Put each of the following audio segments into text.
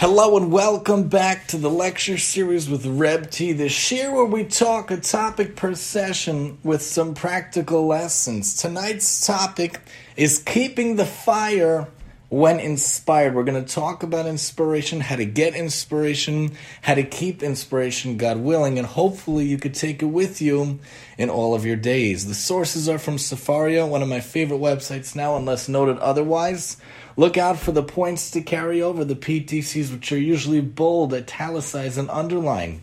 Hello and welcome back to the lecture series with Reb T, This year, where we talk a topic per session with some practical lessons. Tonight's topic is keeping the fire when inspired. We're going to talk about inspiration, how to get inspiration, how to keep inspiration, God willing, and hopefully you could take it with you in all of your days. The sources are from Sefaria, one of my favorite websites now, unless noted otherwise. Look out for the points to carry over, the PTCs, which are usually bold, italicized, and underlined.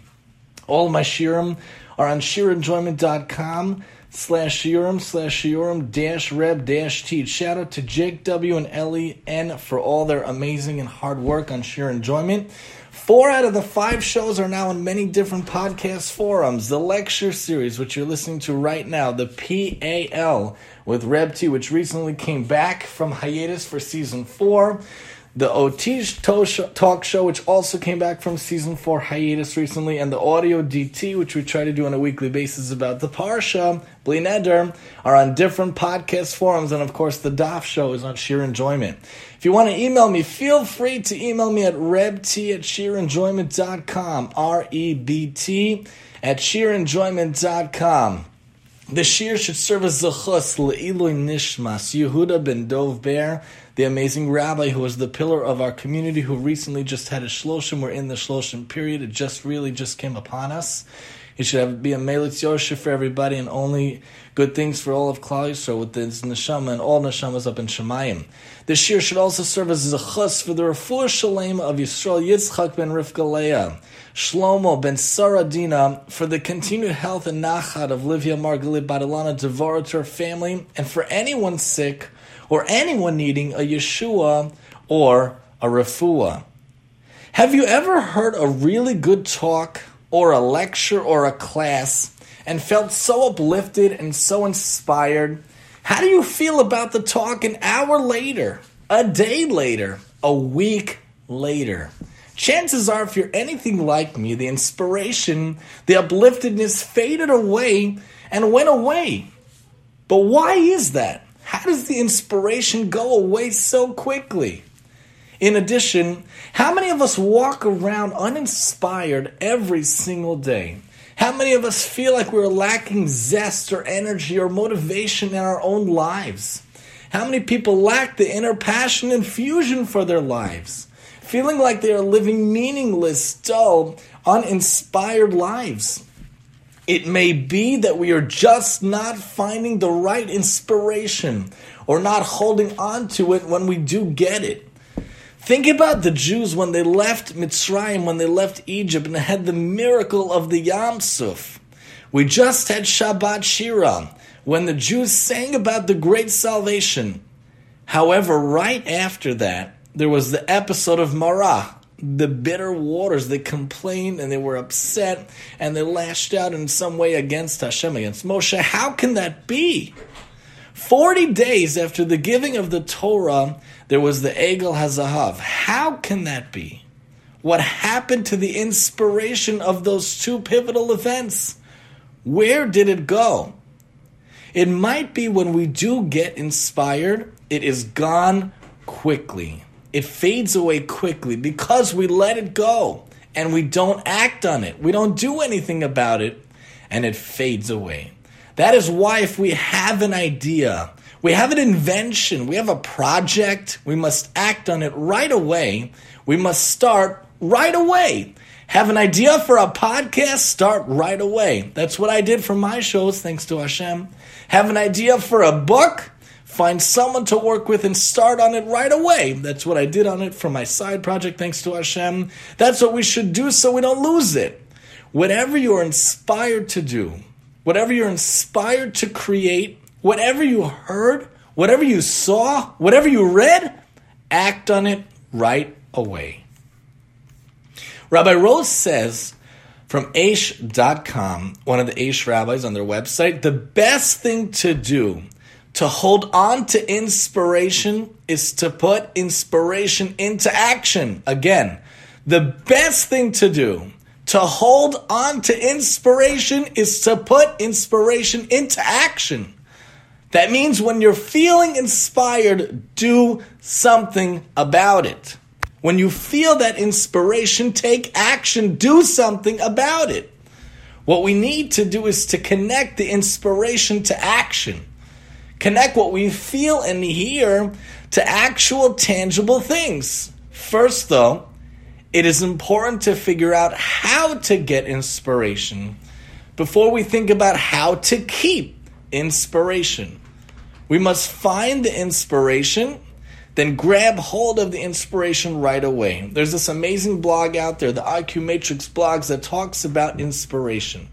All my shiurim are on shiurenjoyment.com slash shiurim slash shiurim dash reb dash teach. Shout out to Jake W. and Ellie N. for all their amazing and hard work on Shiur Enjoyment. Four out of the five shows are now in many different podcast forums. The lecture series, which you're listening to right now, the PAL with Reb T, which recently came back from hiatus for season four. The OT talk show, which also came back from season four hiatus recently, and the audio DT, which we try to do on a weekly basis about the Parsha, Bli Neder, are on different podcast forums, and of course the DAF show is on Shiur Enjoyment. If you want to email me, feel free to email me at rebt at shiurenjoyment.com, R-E-B-T at shiurenjoyment.com. The shiur should serve as zechus le'iloy nishmas Yehuda ben Dov Ber, the amazing rabbi who was the pillar of our community, who recently just had a shloshim. We're in the shloshim period; it just really just came upon us. It should have, be a melitz yosha for everybody, and only good things for all of Klal Yisrael with this neshama and all neshamas up in Shamayim. This year should also serve as a chus for the refuah shalem of Yisrael Yitzchak ben Rivka Leah, Shlomo ben Saradina for the continued health and nachat of Livia Margalit Badalana Devora her family, and for anyone sick or anyone needing a Yeshua or a refuah. Have you ever heard a really good talk or a lecture or a class and felt so uplifted and so inspired? How do you feel about the talk an hour later, a day later, a week later? Chances are, if you're anything like me, the inspiration, the upliftedness faded away and went away. But why is that? How does the inspiration go away so quickly? In addition, how many of us walk around uninspired every single day? How many of us feel like we're lacking zest or energy or motivation in our own lives? How many people lack the inner passion and fusion for their lives? Feeling like they are living meaningless, dull, uninspired lives. It may be that we are just not finding the right inspiration or not holding on to it when we do get it. Think about the Jews when they left Mitzrayim, when they left Egypt, and had the miracle of the Yam Suf. We just had Shabbat Shira, when the Jews sang about the great salvation. However, right after that, there was the episode of Marah, the bitter waters. They complained and they were upset and they lashed out in some way against Hashem, against Moshe. How can that be? 40 days after the giving of the Torah, there was the Egel Hazahav. How can that be? What happened to the inspiration of those two pivotal events? Where did it go? It might be when we do get inspired, it is gone quickly. It fades away quickly because we let it go and we don't act on it. We don't do anything about it and it fades away. That is why, if we have an idea, we have an invention, we have a project, we must act on it right away. We must start right away. Have an idea for a podcast? Start right away. That's what I did for my shows, thanks to Hashem. Have an idea for a book? Find someone to work with and start on it right away. That's what I did on it for my side project, thanks to Hashem. That's what we should do so we don't lose it. Whatever you're inspired to do, whatever you're inspired to create, whatever you heard, whatever you saw, whatever you read, act on it right away. Rabbi Rose says from Aish.com, one of the Aish rabbis on their website, the best thing to do to hold on to inspiration is to put inspiration into action. Again, the best thing to do to hold on to inspiration is to put inspiration into action. That means when you're feeling inspired, do something about it. When you feel that inspiration, take action, do something about it. What we need to do is to connect the inspiration to action. Connect what we feel and hear to actual tangible things. First, though, it is important to figure out how to get inspiration before we think about how to keep inspiration. We must find the inspiration, then grab hold of the inspiration right away. There's this amazing blog out there, the IQ Matrix blogs, that talks about inspiration.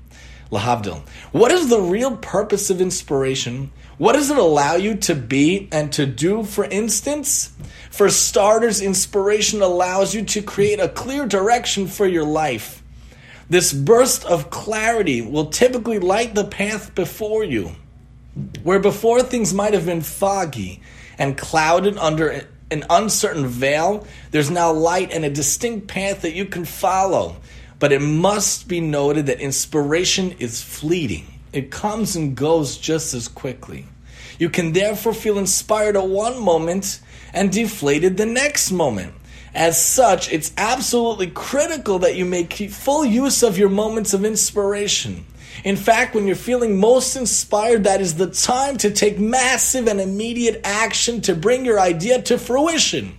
Lahavdil. What is the real purpose of inspiration? What does it allow you to be and to do, for instance? For starters, inspiration allows you to create a clear direction for your life. This burst of clarity will typically light the path before you. Where before things might have been foggy and clouded under an uncertain veil, there's now light and a distinct path that you can follow. But it must be noted that inspiration is fleeting, it comes and goes just as quickly. You can therefore feel inspired at one moment and deflated the next moment. As such, it's absolutely critical that you make full use of your moments of inspiration. In fact, when you're feeling most inspired, that is the time to take massive and immediate action to bring your idea to fruition.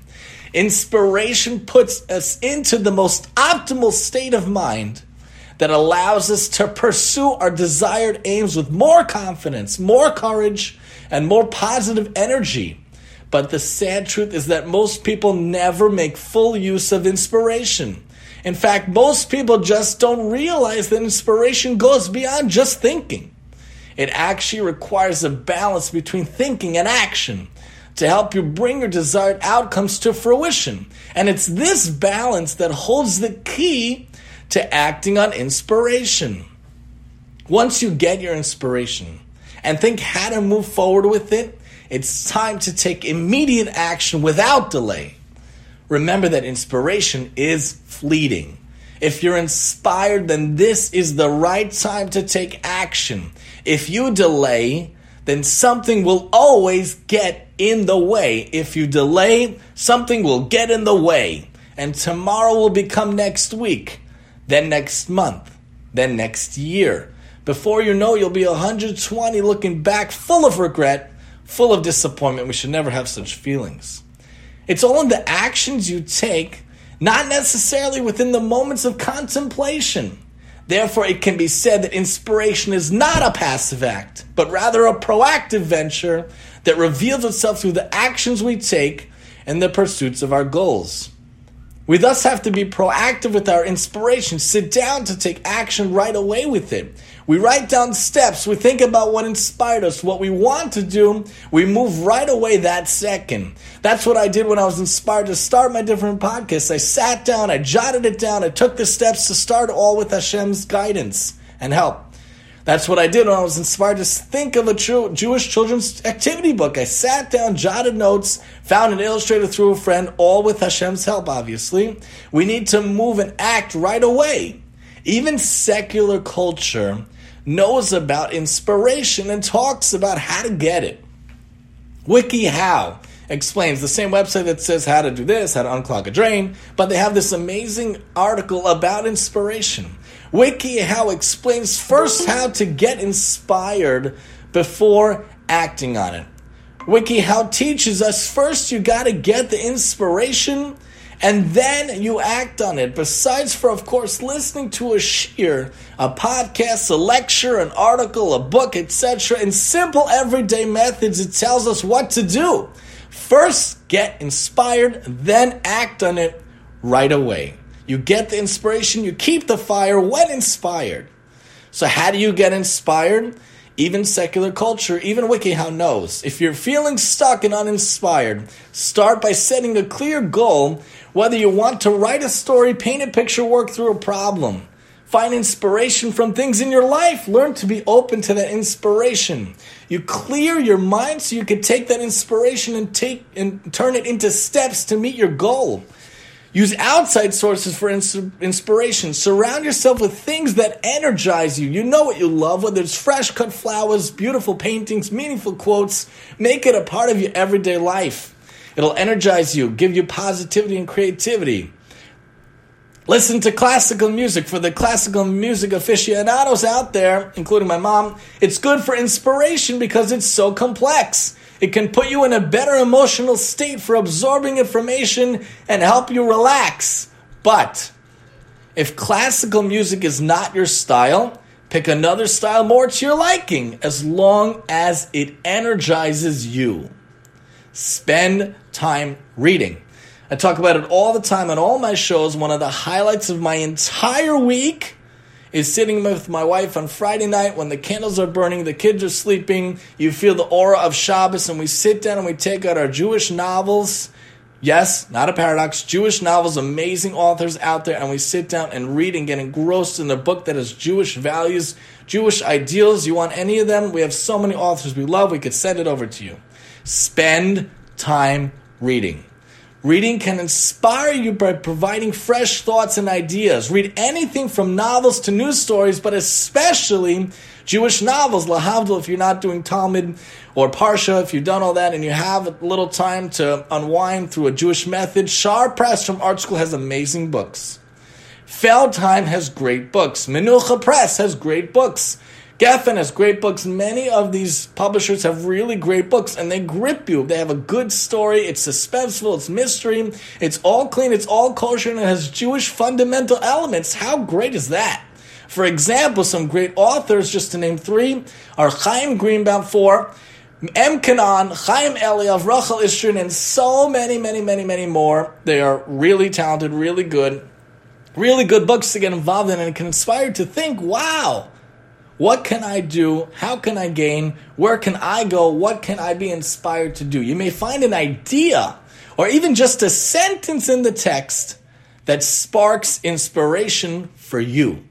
Inspiration puts us into the most optimal state of mind that allows us to pursue our desired aims with more confidence, more courage, and more positive energy. But the sad truth is that most people never make full use of inspiration. In fact, most people just don't realize that inspiration goes beyond just thinking. It actually requires a balance between thinking and action to help you bring your desired outcomes to fruition. And it's this balance that holds the key to acting on inspiration. Once you get your inspiration and think how to move forward with it, it's time to take immediate action without delay. Remember that inspiration is fleeting. If you're inspired, then this is the right time to take action. If you delay, then something will always get in the way. If you delay, something will get in the way. And tomorrow will become next week, then next month, then next year. Before you know, you'll be 120 looking back full of regret, full of disappointment. We should never have such feelings. It's all in the actions you take, not necessarily within the moments of contemplation. Therefore, it can be said that inspiration is not a passive act, but rather a proactive venture that reveals itself through the actions we take and the pursuits of our goals. We thus have to be proactive with our inspiration, sit down to take action right away with it. We write down steps, we think about what inspired us, what we want to do, we move right away that second. That's what I did when I was inspired to start my different podcasts. I sat down, I jotted it down, I took the steps to start all with Hashem's guidance and help. That's what I did when I was inspired to think of a true Jewish children's activity book. I sat down, jotted notes, found an illustrator through a friend, all with Hashem's help, obviously. We need to move and act right away. Even secular culture knows about inspiration and talks about how to get it. WikiHow explains the same website that says how to do this, how to unclog a drain, but they have this amazing article about inspiration. WikiHow explains first how to get inspired before acting on it. WikiHow teaches us first you got to get the inspiration and then you act on it. Besides, for of course, listening to a shiur, a podcast, a lecture, an article, a book, etc., in simple everyday methods, it tells us what to do. First, get inspired, then act on it right away. You get the inspiration, you keep the fire when inspired. So, how do you get inspired? Even secular culture, even WikiHow knows. If you're feeling stuck and uninspired, start by setting a clear goal whether you want to write a story, paint a picture, work through a problem. Find inspiration from things in your life. Learn to be open to that inspiration. You clear your mind so you can take that inspiration and take and turn it into steps to meet your goal. Use outside sources for ins- inspiration. Surround yourself with things that energize you. You know what you love, whether it's fresh cut flowers, beautiful paintings, meaningful quotes. Make it a part of your everyday life. It'll energize you, give you positivity and creativity. Listen to classical music for the classical music aficionados out there, including my mom. It's good for inspiration because it's so complex. It can put you in a better emotional state for absorbing information and help you relax. But if classical music is not your style, pick another style more to your liking as long as it energizes you. Spend time reading. I talk about it all the time on all my shows. One of the highlights of my entire week is sitting with my wife on Friday night when the candles are burning, the kids are sleeping, you feel the aura of Shabbos, and we sit down and we take out our Jewish novels. Yes, not a paradox. Jewish novels, amazing authors out there, and we sit down and read and get engrossed in a book that has Jewish values, Jewish ideals. You want any of them? We have so many authors we love, we could send it over to you. Spend time reading. Reading can inspire you by providing fresh thoughts and ideas. Read anything from novels to news stories, but especially Jewish novels. Lahavdil, if you're not doing Talmud or Parsha, if you've done all that and you have a little time to unwind through a Jewish method, Shaar Press from ArtScroll has amazing books. Feldheim has great books. Menucha Press has great books. Geffen has great books. Many of these publishers have really great books and they grip you. They have a good story. It's suspenseful. It's mystery. It's all clean. It's all kosher and it has Jewish fundamental elements. How great is that? For example, some great authors, just to name three, are Chaim Greenbaum, four, M. Kanan, Chaim Eliav, Rachel Ishrin, and so many, many, many, many more. They are really talented, really good, really good books to get involved in and can inspire to think, wow, what can I do? How can I gain? Where can I go? What can I be inspired to do? You may find an idea or even just a sentence in the text that sparks inspiration for you.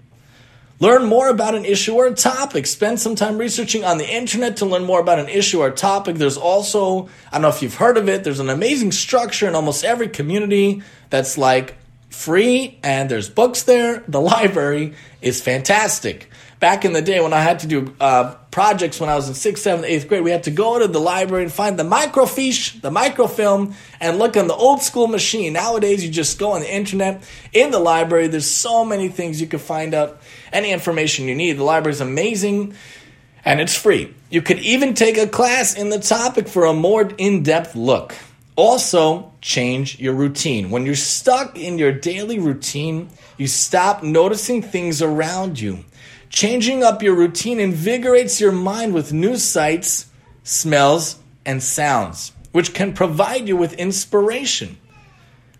Learn more about an issue or a topic. Spend some time researching on the internet to learn more about an issue or topic. There's also, I don't know if you've heard of it, there's an amazing structure in almost every community that's like free and there's books there. The library is fantastic back in the day when I had to do uh, projects when I was in sixth, seventh, eighth grade, we had to go to the library and find the microfiche, the microfilm, and look on the old school machine. Nowadays, you just go on the internet in the library. There's so many things you can find out, any information you need. The library is amazing and it's free. You could even take a class in the topic for a more in depth look. Also, change your routine. When you're stuck in your daily routine, you stop noticing things around you. Changing up your routine invigorates your mind with new sights, smells, and sounds, which can provide you with inspiration.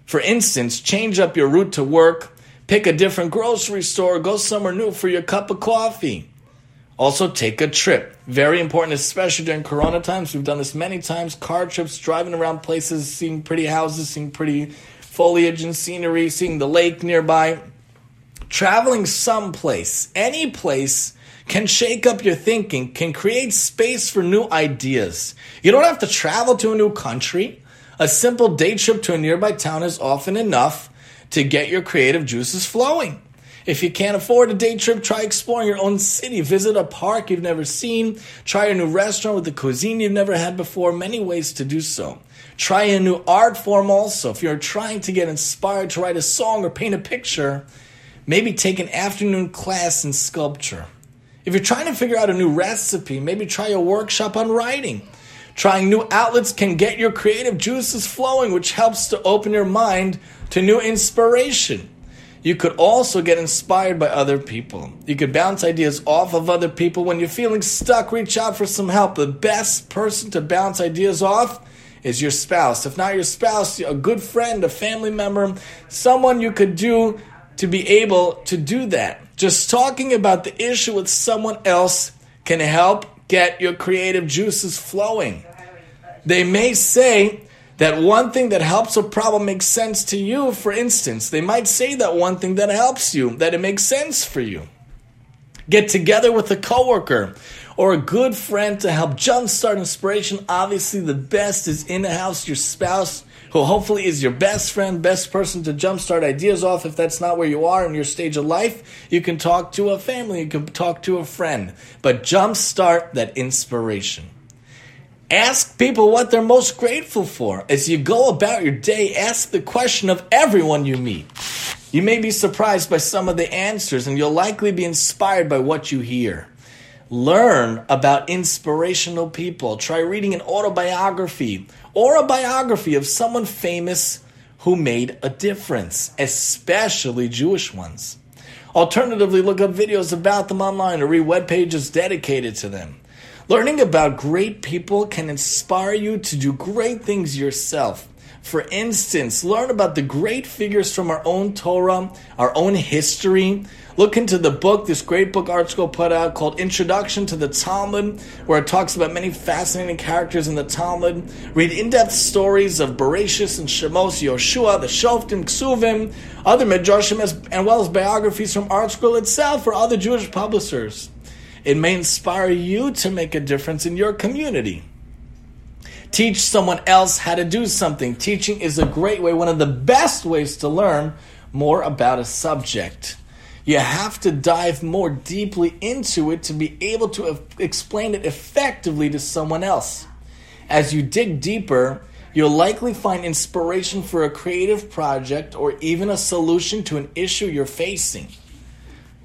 For instance, change up your route to work, pick a different grocery store, go somewhere new for your cup of coffee. Also, take a trip. Very important, especially during Corona times. We've done this many times car trips, driving around places, seeing pretty houses, seeing pretty foliage and scenery, seeing the lake nearby traveling someplace, any place, can shake up your thinking, can create space for new ideas. You don't have to travel to a new country. A simple day trip to a nearby town is often enough to get your creative juices flowing. If you can't afford a day trip, try exploring your own city. Visit a park you've never seen. Try a new restaurant with a cuisine you've never had before. Many ways to do so. Try a new art form also. If you're trying to get inspired to write a song or paint a picture, Maybe take an afternoon class in sculpture. If you're trying to figure out a new recipe, maybe try a workshop on writing. Trying new outlets can get your creative juices flowing, which helps to open your mind to new inspiration. You could also get inspired by other people. You could bounce ideas off of other people. When you're feeling stuck, reach out for some help. The best person to bounce ideas off is your spouse. If not your spouse, a good friend, a family member, someone you could do to be able to do that. Just talking about the issue with someone else can help get your creative juices flowing. They may say that one thing that helps a problem makes sense to you, for instance. They might say that one thing that helps you, that it makes sense for you. Get together with a coworker or a good friend to help jumpstart inspiration. Obviously, the best is in the house, your spouse who hopefully is your best friend, best person to jumpstart ideas off. If that's not where you are in your stage of life, you can talk to a family, you can talk to a friend, but jumpstart that inspiration. Ask people what they're most grateful for. As you go about your day, ask the question of everyone you meet. You may be surprised by some of the answers, and you'll likely be inspired by what you hear. Learn about inspirational people. Try reading an autobiography or a biography of someone famous who made a difference, especially Jewish ones. Alternatively, look up videos about them online or read web pages dedicated to them. Learning about great people can inspire you to do great things yourself. For instance, learn about the great figures from our own Torah, our own history. Look into the book, this great book ArtScroll put out called Introduction to the Talmud, where it talks about many fascinating characters in the Talmud. Read in-depth stories of Bereshis and Shemos, Yoshua, the Shoftim, Ksuvim, other Midrashim, as well as biographies from ArtScroll itself or other Jewish publishers. It may inspire you to make a difference in your community. Teach someone else how to do something. Teaching is a great way, one of the best ways to learn more about a subject. You have to dive more deeply into it to be able to explain it effectively to someone else. As you dig deeper, you'll likely find inspiration for a creative project or even a solution to an issue you're facing.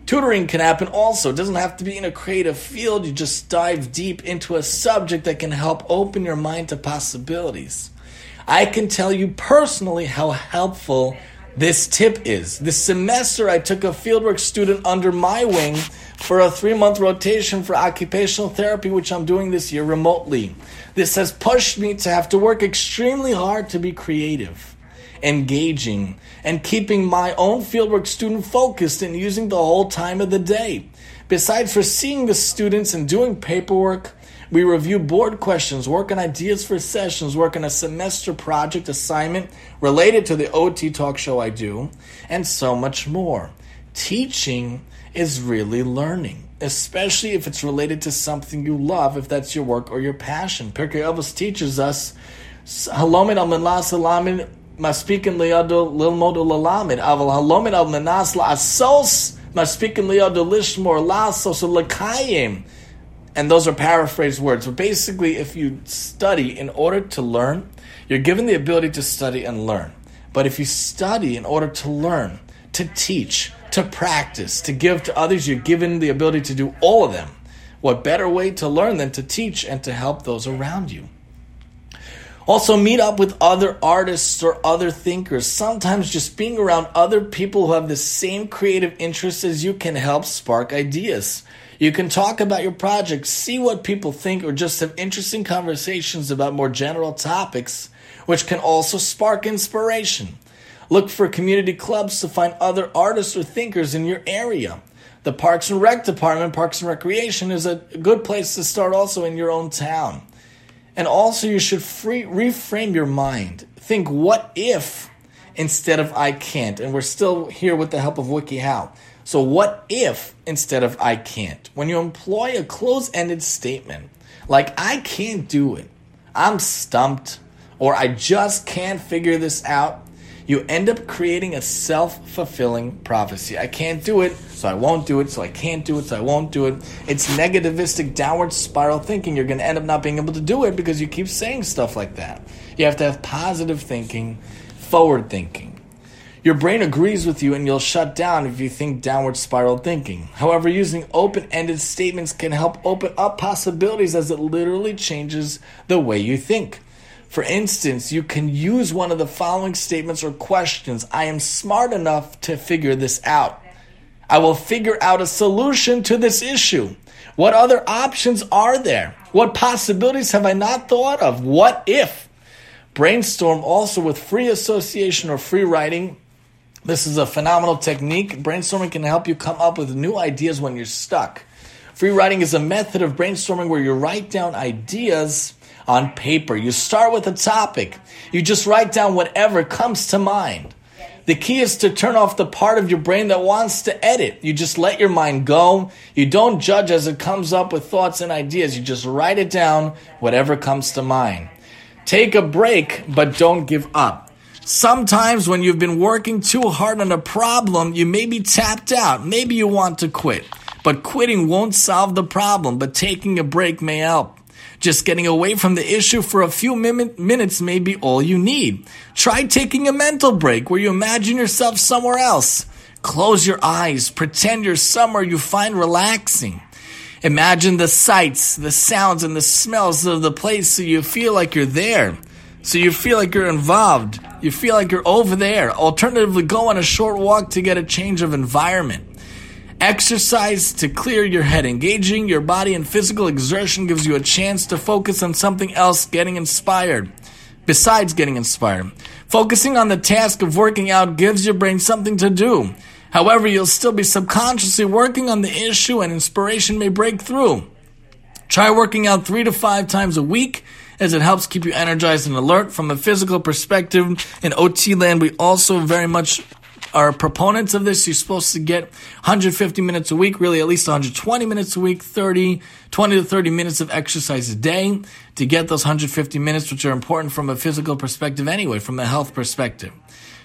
Tutoring can happen also. It doesn't have to be in a creative field. You just dive deep into a subject that can help open your mind to possibilities. I can tell you personally how helpful this tip is. This semester, I took a fieldwork student under my wing for a three month rotation for occupational therapy, which I'm doing this year remotely. This has pushed me to have to work extremely hard to be creative engaging, and keeping my own fieldwork student focused and using the whole time of the day. Besides for seeing the students and doing paperwork, we review board questions, work on ideas for sessions, work on a semester project assignment related to the OT talk show I do, and so much more. Teaching is really learning, especially if it's related to something you love, if that's your work or your passion. Pirkei Avos teaches us, Halomin al salamin maspikin liyado lilmod aval halomin al menas la asos maspikin liyado lishmor lasos. And those are paraphrased words. But basically, if you study in order to learn, you're given the ability to study and learn. But if you study in order to learn, to teach, to practice, to give to others, you're given the ability to do all of them. What better way to learn than to teach and to help those around you? Also, meet up with other artists or other thinkers. Sometimes just being around other people who have the same creative interests as you can help spark ideas. You can talk about your project, see what people think, or just have interesting conversations about more general topics, which can also spark inspiration. Look for community clubs to find other artists or thinkers in your area. The Parks and Rec Department, Parks and Recreation, is a good place to start also in your own town. And also, you should free, reframe your mind. Think, what if instead of I can't? And we're still here with the help of WikiHow. So, what if instead of I can't? When you employ a close ended statement like I can't do it, I'm stumped, or I just can't figure this out, you end up creating a self fulfilling prophecy. I can't do it, so I won't do it, so I can't do it, so I won't do it. It's negativistic downward spiral thinking. You're going to end up not being able to do it because you keep saying stuff like that. You have to have positive thinking, forward thinking. Your brain agrees with you and you'll shut down if you think downward spiral thinking. However, using open ended statements can help open up possibilities as it literally changes the way you think. For instance, you can use one of the following statements or questions I am smart enough to figure this out. I will figure out a solution to this issue. What other options are there? What possibilities have I not thought of? What if? Brainstorm also with free association or free writing. This is a phenomenal technique. Brainstorming can help you come up with new ideas when you're stuck. Free writing is a method of brainstorming where you write down ideas on paper. You start with a topic. You just write down whatever comes to mind. The key is to turn off the part of your brain that wants to edit. You just let your mind go. You don't judge as it comes up with thoughts and ideas. You just write it down, whatever comes to mind. Take a break, but don't give up. Sometimes when you've been working too hard on a problem, you may be tapped out. Maybe you want to quit. But quitting won't solve the problem, but taking a break may help. Just getting away from the issue for a few min- minutes may be all you need. Try taking a mental break where you imagine yourself somewhere else. Close your eyes, pretend you're somewhere you find relaxing. Imagine the sights, the sounds, and the smells of the place so you feel like you're there. So you feel like you're involved. You feel like you're over there. Alternatively, go on a short walk to get a change of environment. Exercise to clear your head. Engaging your body in physical exertion gives you a chance to focus on something else, getting inspired. Besides getting inspired, focusing on the task of working out gives your brain something to do. However, you'll still be subconsciously working on the issue and inspiration may break through. Try working out three to five times a week as it helps keep you energized and alert from a physical perspective. In OT land, we also very much are proponents of this. You're supposed to get 150 minutes a week, really at least 120 minutes a week, 30, 20 to 30 minutes of exercise a day to get those 150 minutes, which are important from a physical perspective anyway, from a health perspective.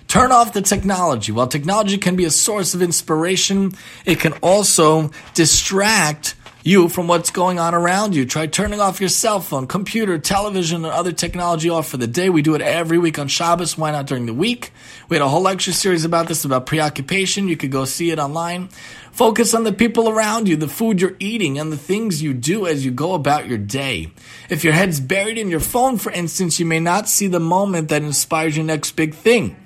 Turn off the technology. While technology can be a source of inspiration, it can also distract you from what's going on around you. Try turning off your cell phone, computer, television, or other technology off for the day. We do it every week on Shabbos. Why not during the week? We had a whole lecture series about this, about preoccupation. You could go see it online. Focus on the people around you, the food you're eating, and the things you do as you go about your day. If your head's buried in your phone, for instance, you may not see the moment that inspires your next big thing.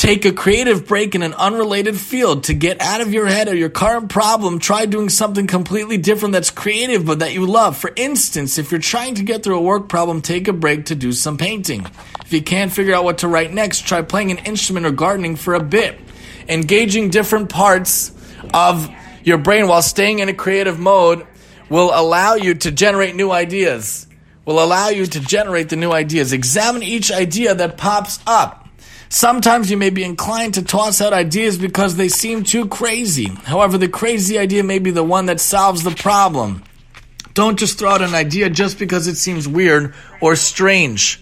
Take a creative break in an unrelated field to get out of your head or your current problem. Try doing something completely different that's creative but that you love. For instance, if you're trying to get through a work problem, take a break to do some painting. If you can't figure out what to write next, try playing an instrument or gardening for a bit. Engaging different parts of your brain while staying in a creative mode will allow you to generate new ideas. Will allow you to generate the new ideas. Examine each idea that pops up. Sometimes you may be inclined to toss out ideas because they seem too crazy. However, the crazy idea may be the one that solves the problem. Don't just throw out an idea just because it seems weird or strange.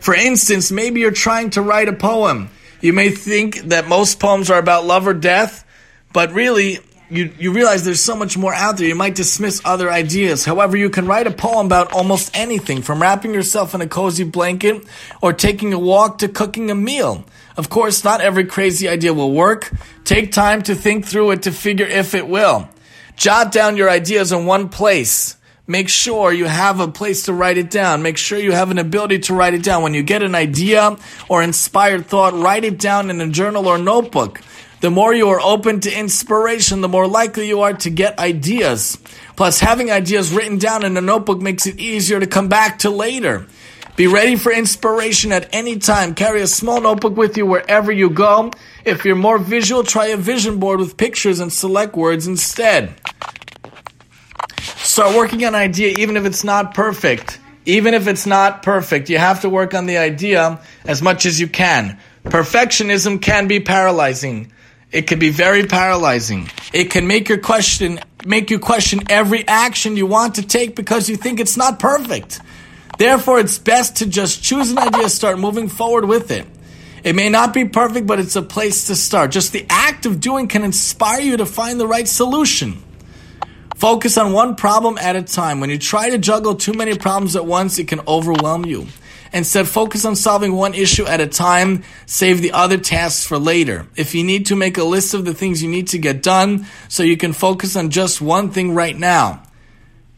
For instance, maybe you're trying to write a poem. You may think that most poems are about love or death, but really, you, you realize there's so much more out there. You might dismiss other ideas. However, you can write a poem about almost anything, from wrapping yourself in a cozy blanket or taking a walk to cooking a meal. Of course, not every crazy idea will work. Take time to think through it to figure if it will. Jot down your ideas in one place. Make sure you have a place to write it down. Make sure you have an ability to write it down. When you get an idea or inspired thought, write it down in a journal or notebook. The more you are open to inspiration, the more likely you are to get ideas. Plus, having ideas written down in a notebook makes it easier to come back to later. Be ready for inspiration at any time. Carry a small notebook with you wherever you go. If you're more visual, try a vision board with pictures and select words instead. Start working on an idea even if it's not perfect. Even if it's not perfect, you have to work on the idea as much as you can. Perfectionism can be paralyzing. It can be very paralyzing. It can make your question make you question every action you want to take because you think it's not perfect. Therefore, it's best to just choose an idea, start moving forward with it. It may not be perfect, but it's a place to start. Just the act of doing can inspire you to find the right solution. Focus on one problem at a time. When you try to juggle too many problems at once, it can overwhelm you. Instead, focus on solving one issue at a time. Save the other tasks for later. If you need to make a list of the things you need to get done so you can focus on just one thing right now.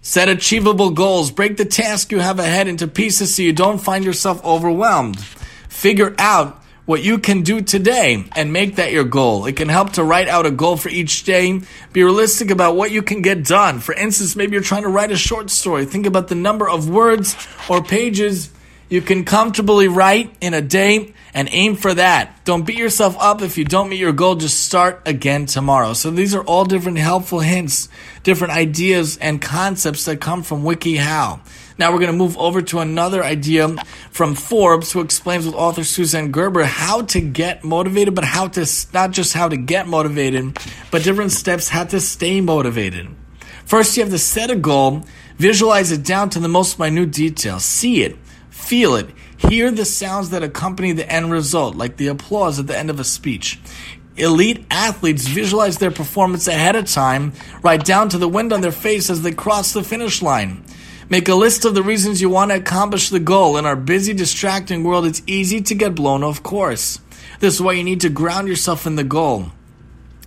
Set achievable goals. Break the task you have ahead into pieces so you don't find yourself overwhelmed. Figure out what you can do today and make that your goal. It can help to write out a goal for each day. Be realistic about what you can get done. For instance, maybe you're trying to write a short story. Think about the number of words or pages you can comfortably write in a day and aim for that. Don't beat yourself up if you don't meet your goal. Just start again tomorrow. So these are all different helpful hints, different ideas and concepts that come from WikiHow. Now we're going to move over to another idea from Forbes who explains with author Suzanne Gerber how to get motivated, but how to, not just how to get motivated, but different steps how to stay motivated. First, you have to set a goal, visualize it down to the most minute detail, see it, Feel it. Hear the sounds that accompany the end result, like the applause at the end of a speech. Elite athletes visualize their performance ahead of time, right down to the wind on their face as they cross the finish line. Make a list of the reasons you want to accomplish the goal. In our busy, distracting world, it's easy to get blown off course. This is why you need to ground yourself in the goal.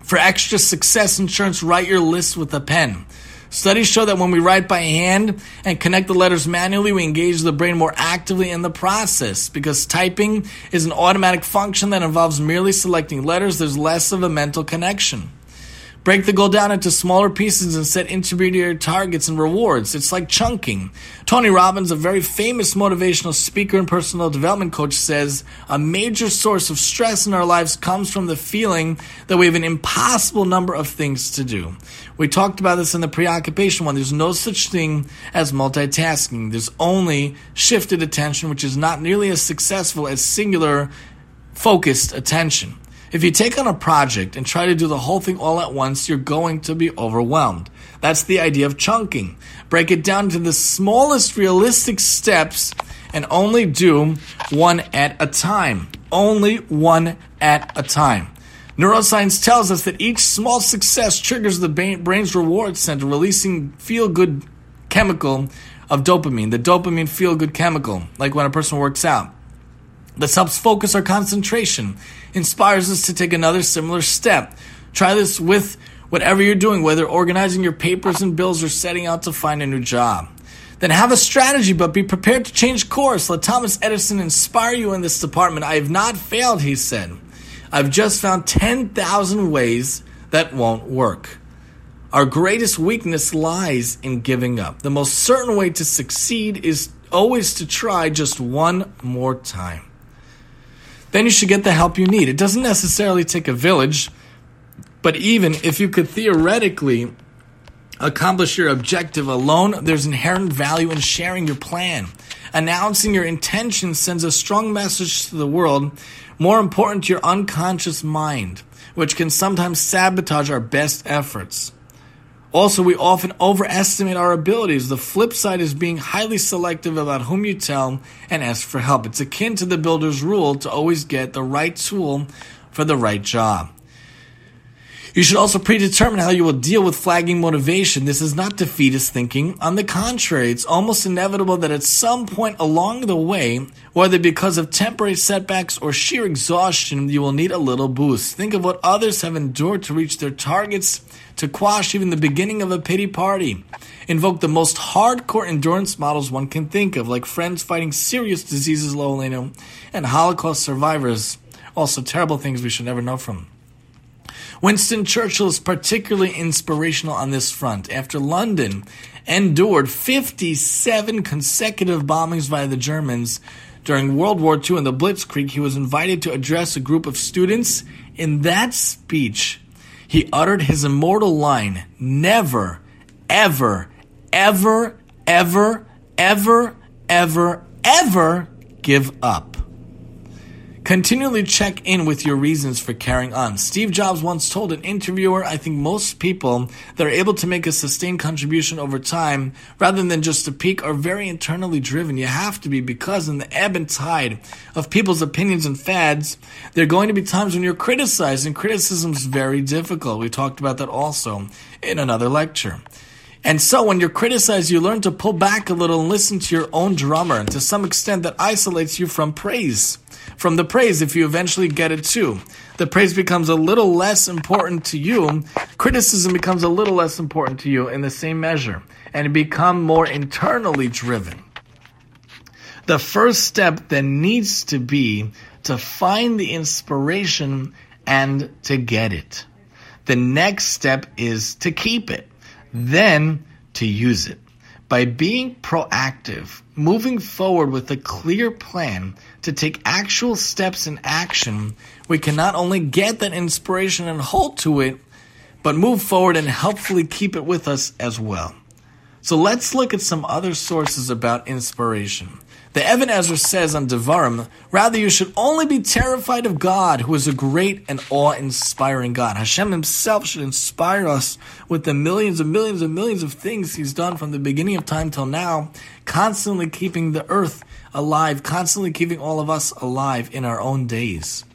For extra success insurance, write your list with a pen. Studies show that when we write by hand and connect the letters manually, we engage the brain more actively in the process. Because typing is an automatic function that involves merely selecting letters, there's less of a mental connection. Break the goal down into smaller pieces and set intermediate targets and rewards. It's like chunking. Tony Robbins, a very famous motivational speaker and personal development coach, says a major source of stress in our lives comes from the feeling that we have an impossible number of things to do. We talked about this in the preoccupation one. There's no such thing as multitasking. There's only shifted attention, which is not nearly as successful as singular focused attention. If you take on a project and try to do the whole thing all at once, you're going to be overwhelmed. That's the idea of chunking. Break it down to the smallest realistic steps and only do one at a time. Only one at a time. Neuroscience tells us that each small success triggers the brain's reward center, releasing feel good chemical of dopamine, the dopamine feel good chemical, like when a person works out. This helps focus our concentration, inspires us to take another similar step. Try this with whatever you're doing, whether organizing your papers and bills or setting out to find a new job. Then have a strategy, but be prepared to change course. Let Thomas Edison inspire you in this department. I have not failed, he said. I've just found 10,000 ways that won't work. Our greatest weakness lies in giving up. The most certain way to succeed is always to try just one more time then you should get the help you need. It doesn't necessarily take a village, but even if you could theoretically accomplish your objective alone, there's inherent value in sharing your plan. Announcing your intention sends a strong message to the world, more important to your unconscious mind, which can sometimes sabotage our best efforts. Also, we often overestimate our abilities. The flip side is being highly selective about whom you tell and ask for help. It's akin to the builder's rule to always get the right tool for the right job. You should also predetermine how you will deal with flagging motivation. This is not defeatist thinking. On the contrary, it's almost inevitable that at some point along the way, whether because of temporary setbacks or sheer exhaustion, you will need a little boost. Think of what others have endured to reach their targets to quash even the beginning of a pity party. Invoke the most hardcore endurance models one can think of, like friends fighting serious diseases, Lolino, and Holocaust survivors. Also, terrible things we should never know from. Winston Churchill is particularly inspirational on this front. After London endured 57 consecutive bombings by the Germans during World War II in the Blitzkrieg, he was invited to address a group of students. In that speech, he uttered his immortal line Never, ever, ever, ever, ever, ever, ever give up. Continually check in with your reasons for carrying on. Steve Jobs once told an interviewer, I think most people that are able to make a sustained contribution over time, rather than just a peak, are very internally driven. You have to be because in the ebb and tide of people's opinions and fads, there are going to be times when you're criticized, and criticism is very difficult. We talked about that also in another lecture. And so when you're criticized, you learn to pull back a little and listen to your own drummer. And to some extent, that isolates you from praise from the praise if you eventually get it too. The praise becomes a little less important to you. Criticism becomes a little less important to you in the same measure and become more internally driven. The first step then needs to be to find the inspiration and to get it. The next step is to keep it, then to use it. By being proactive, moving forward with a clear plan to take actual steps in action, we can not only get that inspiration and hold to it, but move forward and helpfully keep it with us as well. So let's look at some other sources about inspiration. The Ibn Ezra says on Devarim, rather you should only be terrified of God, who is a great and awe-inspiring God. Hashem himself should inspire us with the millions and millions and millions of things he's done from the beginning of time till now, constantly keeping the earth alive, constantly keeping all of us alive in our own days.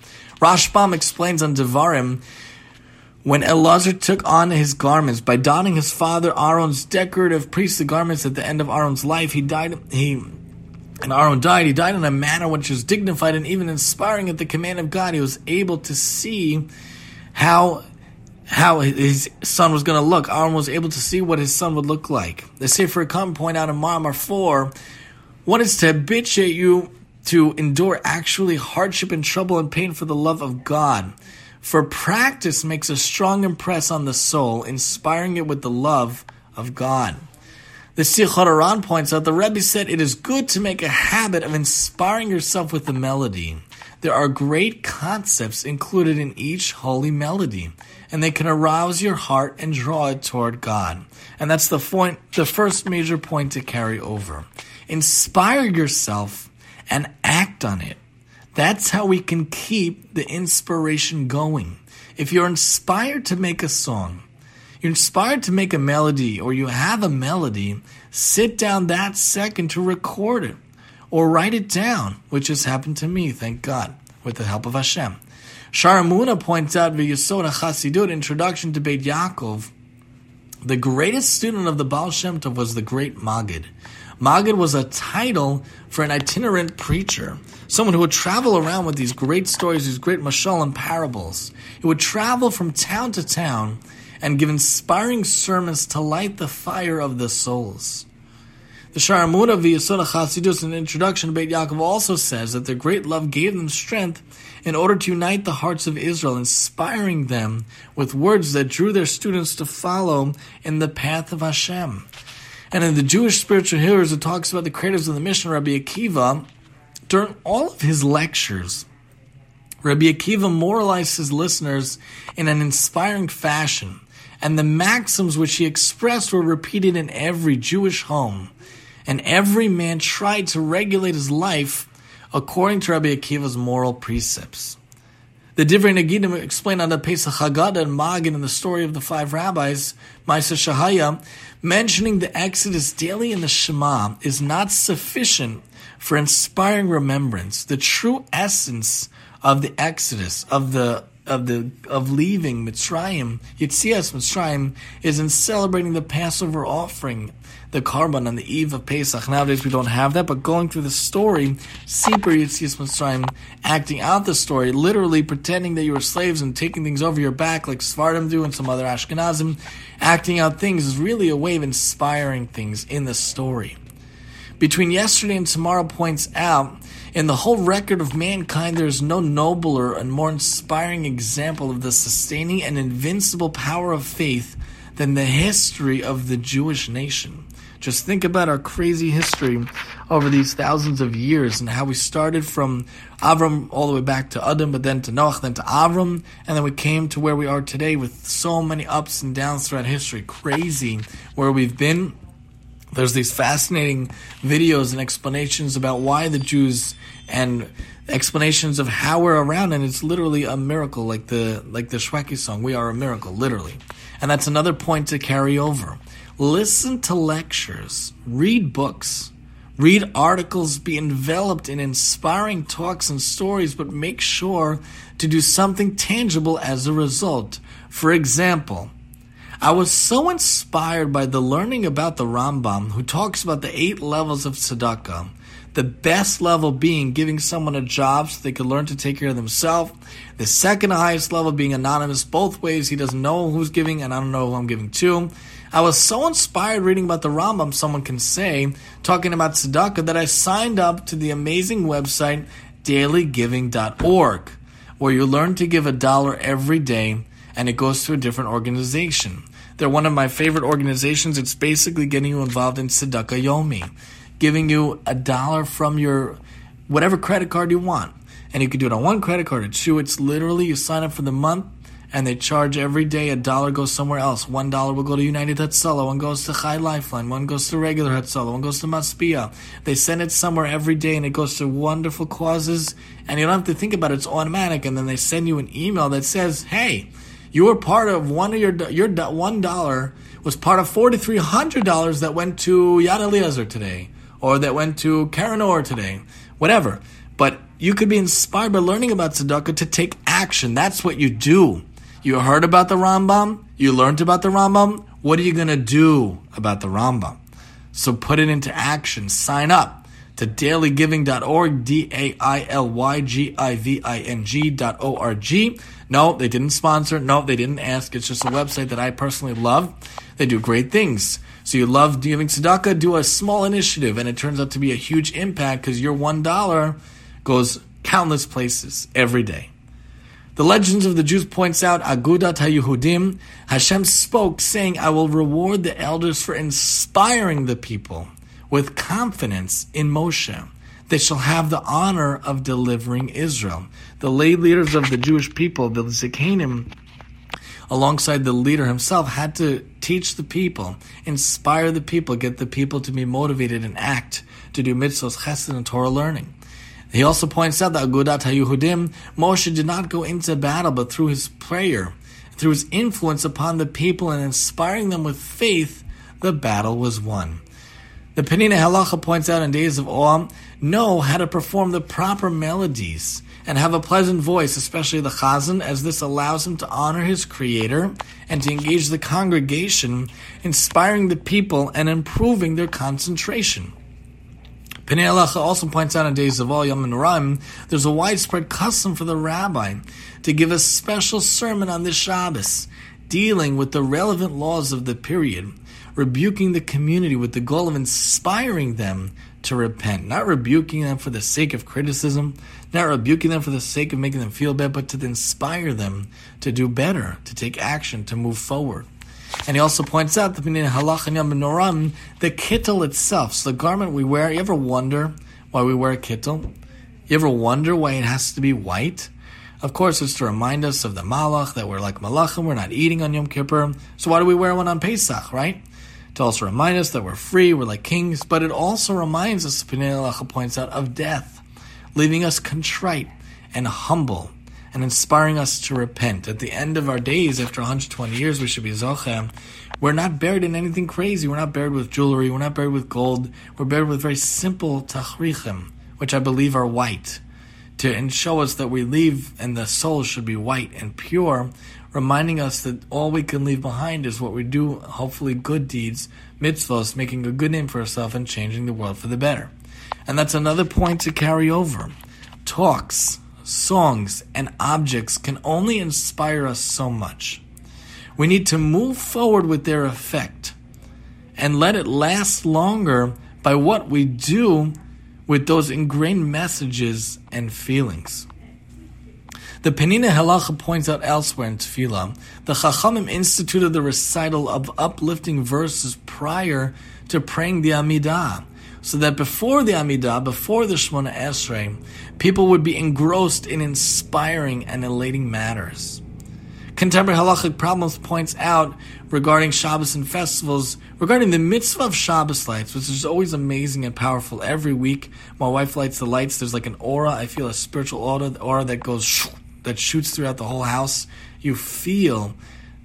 Rashbam explains on Devarim, When Elazar took on his garments by donning his father Aaron's decorative priestly garments at the end of Aaron's life, he died. He and Aaron died. He died in a manner which was dignified and even inspiring at the command of God. He was able to see how how his son was going to look. Aaron was able to see what his son would look like. The Sefer Come point out in Ma'amar 4 what is to habituate you to endure actually hardship and trouble and pain for the love of God. For practice makes a strong impress on the soul, inspiring it with the love of God. The Sichot HaRan points out the Rebbe said it is good to make a habit of inspiring yourself with the melody. There are great concepts included in each holy melody, and they can arouse your heart and draw it toward God. And that's the point, the first major point to carry over. Inspire yourself and act on it. That's how we can keep the inspiration going. If you're inspired to make a song, you're inspired to make a melody, or you have a melody, sit down that second to record it or write it down, which has happened to me, thank God, with the help of Hashem. Shaar Emunah points out via Yisod Chasidut, Introduction to Beit Yaakov, the greatest student of the Baal Shem Tov was the great Magid. Magid was a title for an itinerant preacher, someone who would travel around with these great stories, these great mashal and parables. He would travel from town to town and give inspiring sermons to light the fire of the souls. The Shaar Emunah via Yisod Chasidus in the introduction to Beit Yaakov also says that their great love gave them strength in order to unite the hearts of Israel, inspiring them with words that drew their students to follow in the path of Hashem. And in the Jewish spiritual heroes, it talks about the creators of the Mishnah, Rabbi Akiva. During all of his lectures, Rabbi Akiva moralized his listeners in an inspiring fashion, and the maxims which he expressed were repeated in every Jewish home, and every man tried to regulate his life according to Rabbi Akiva's moral precepts. The Divrei Nagidim explain on the Pesach Haggadah and Magen in the story of the five rabbis, Maisa Shahaya, mentioning the Exodus daily in the Shema is not sufficient for inspiring remembrance. The true essence of the Exodus, of the of the of leaving Mitzrayim, Yitzias Mitzrayim, is in celebrating the Passover offering the korban on the eve of Pesach. Nowadays we don't have that, but going through the story, Sipur Yitzias Mitzrayim, acting out the story, literally pretending that you were slaves and taking things over your back like Sephardim do and some other Ashkenazim, acting out things is really a way of inspiring things in the story. Between yesterday and tomorrow points out in the whole record of mankind, there is no nobler and more inspiring example of the sustaining and invincible power of faith than the history of the Jewish nation. Just think about our crazy history over these thousands of years and how we started from Avram all the way back to Adam, but then to Noach, then to Avram, and then we came to where we are today with so many ups and downs throughout history. Crazy where we've been. There's these fascinating videos and explanations about why the Jews and explanations of how we're around, and it's literally a miracle, like the like the Shweki song. We are a miracle, literally, and that's another point to carry over listen to lectures, read books, read articles, be enveloped in inspiring talks and stories, but make sure to do something tangible as a result. For example, I was so inspired by the learning about the Rambam, who talks about the eight levels of tzedakah. The best level being giving someone a job so they could learn to take care of themselves. The second highest level being anonymous both ways. He doesn't know who's giving, and I don't know who I'm giving to. I was so inspired reading about the Rambam, someone can say, talking about tzedakah, that I signed up to the amazing website dailygiving.org, where you learn to give a dollar every day and it goes to a different organization. They're one of my favorite organizations. It's basically getting you involved in tzedakah yomi, giving you a dollar from your whatever credit card you want. And you can do it on one credit card or two. It's literally you sign up for the month and they charge every day a dollar goes somewhere else. One dollar will go to United Hatzalah, one goes to Chai Lifeline, one goes to regular Hatzalah, one goes to Maspia. They send it somewhere every day and it goes to wonderful causes and you don't have to think about it, it's automatic and then they send you an email that says, hey, you were part of one of your, your one dollar was part of $4,300 that went to Yad Eliezer today or that went to Keren Or today, whatever. But you could be inspired by learning about tzedakah to take action. That's what you do. You heard about the Rambam, you learned about the Rambam, what are you going to do about the Rambam? So put it into action. Sign up to dailygiving.org, D A I L Y G I V I N O R G. No, they didn't sponsor. No, they didn't ask. It's just a website that I personally love. They do great things. So you love giving tzedakah, do a small initiative, and it turns out to be a huge impact because your one dollar goes countless places every day. The Legends of the Jews points out Agudat HaYehudim, Hashem spoke saying, I will reward the elders for inspiring the people with confidence in Moshe. They shall have the honor of delivering Israel. The lay leaders of the Jewish people, the Zikanim, alongside the leader himself, had to teach the people, inspire the people, get the people to be motivated and act to do mitzvahs, chesed, and Torah learning. He also points out that Agudat HaYehudim, Moshe did not go into battle, but through his prayer, through his influence upon the people and inspiring them with faith, the battle was won. The Peninei Halacha points out in Days of Awe, know how to perform the proper melodies and have a pleasant voice, especially the Chazan, as this allows him to honor his Creator and to engage the congregation, inspiring the people and improving their concentration. Peninei Halacha also points out in Days of Awe Yom and there's a widespread custom for the rabbi to give a special sermon on this Shabbos, dealing with the relevant laws of the period, rebuking the community with the goal of inspiring them to repent, not rebuking them for the sake of criticism, not rebuking them for the sake of making them feel bad, but to inspire them to do better, to take action, to move forward. And he also points out that in halach and noram, the kittel itself, so the garment we wear, you ever wonder why we wear a kittel? You ever wonder why it has to be white? Of course, it's to remind us of the malach, that we're like malachim, we're not eating on Yom Kippur. So why do we wear one on Pesach, right? To also remind us that we're free, we're like kings, but it also reminds us, Peninei Halacha points out, of death, leaving us contrite and humble and inspiring us to repent. At the end of our days, after 120 years, we should be Zocha. We're not buried in anything crazy. We're not buried with jewelry. We're not buried with gold. We're buried with very simple tachrichim, which I believe are white, to show us that we leave and the soul should be white and pure, reminding us that all we can leave behind is what we do, hopefully good deeds, mitzvahs, making a good name for ourselves and changing the world for the better. And that's another point to carry over. Talks, songs, and objects can only inspire us so much. We need to move forward with their effect and let it last longer by what we do with those ingrained messages and feelings. The Peninei Halacha points out elsewhere in Tefillah, the Chachamim instituted the recital of uplifting verses prior to praying the Amidah, so that before the Amidah, before the Shemona Esrei, people would be engrossed in inspiring and elating matters. Contemporary halachic problems points out regarding Shabbos and festivals, regarding the mitzvah of Shabbos lights, which is always amazing and powerful. Every week, my wife lights the lights. There's like an aura. I feel a spiritual aura, aura that goes that shoots throughout the whole house. You feel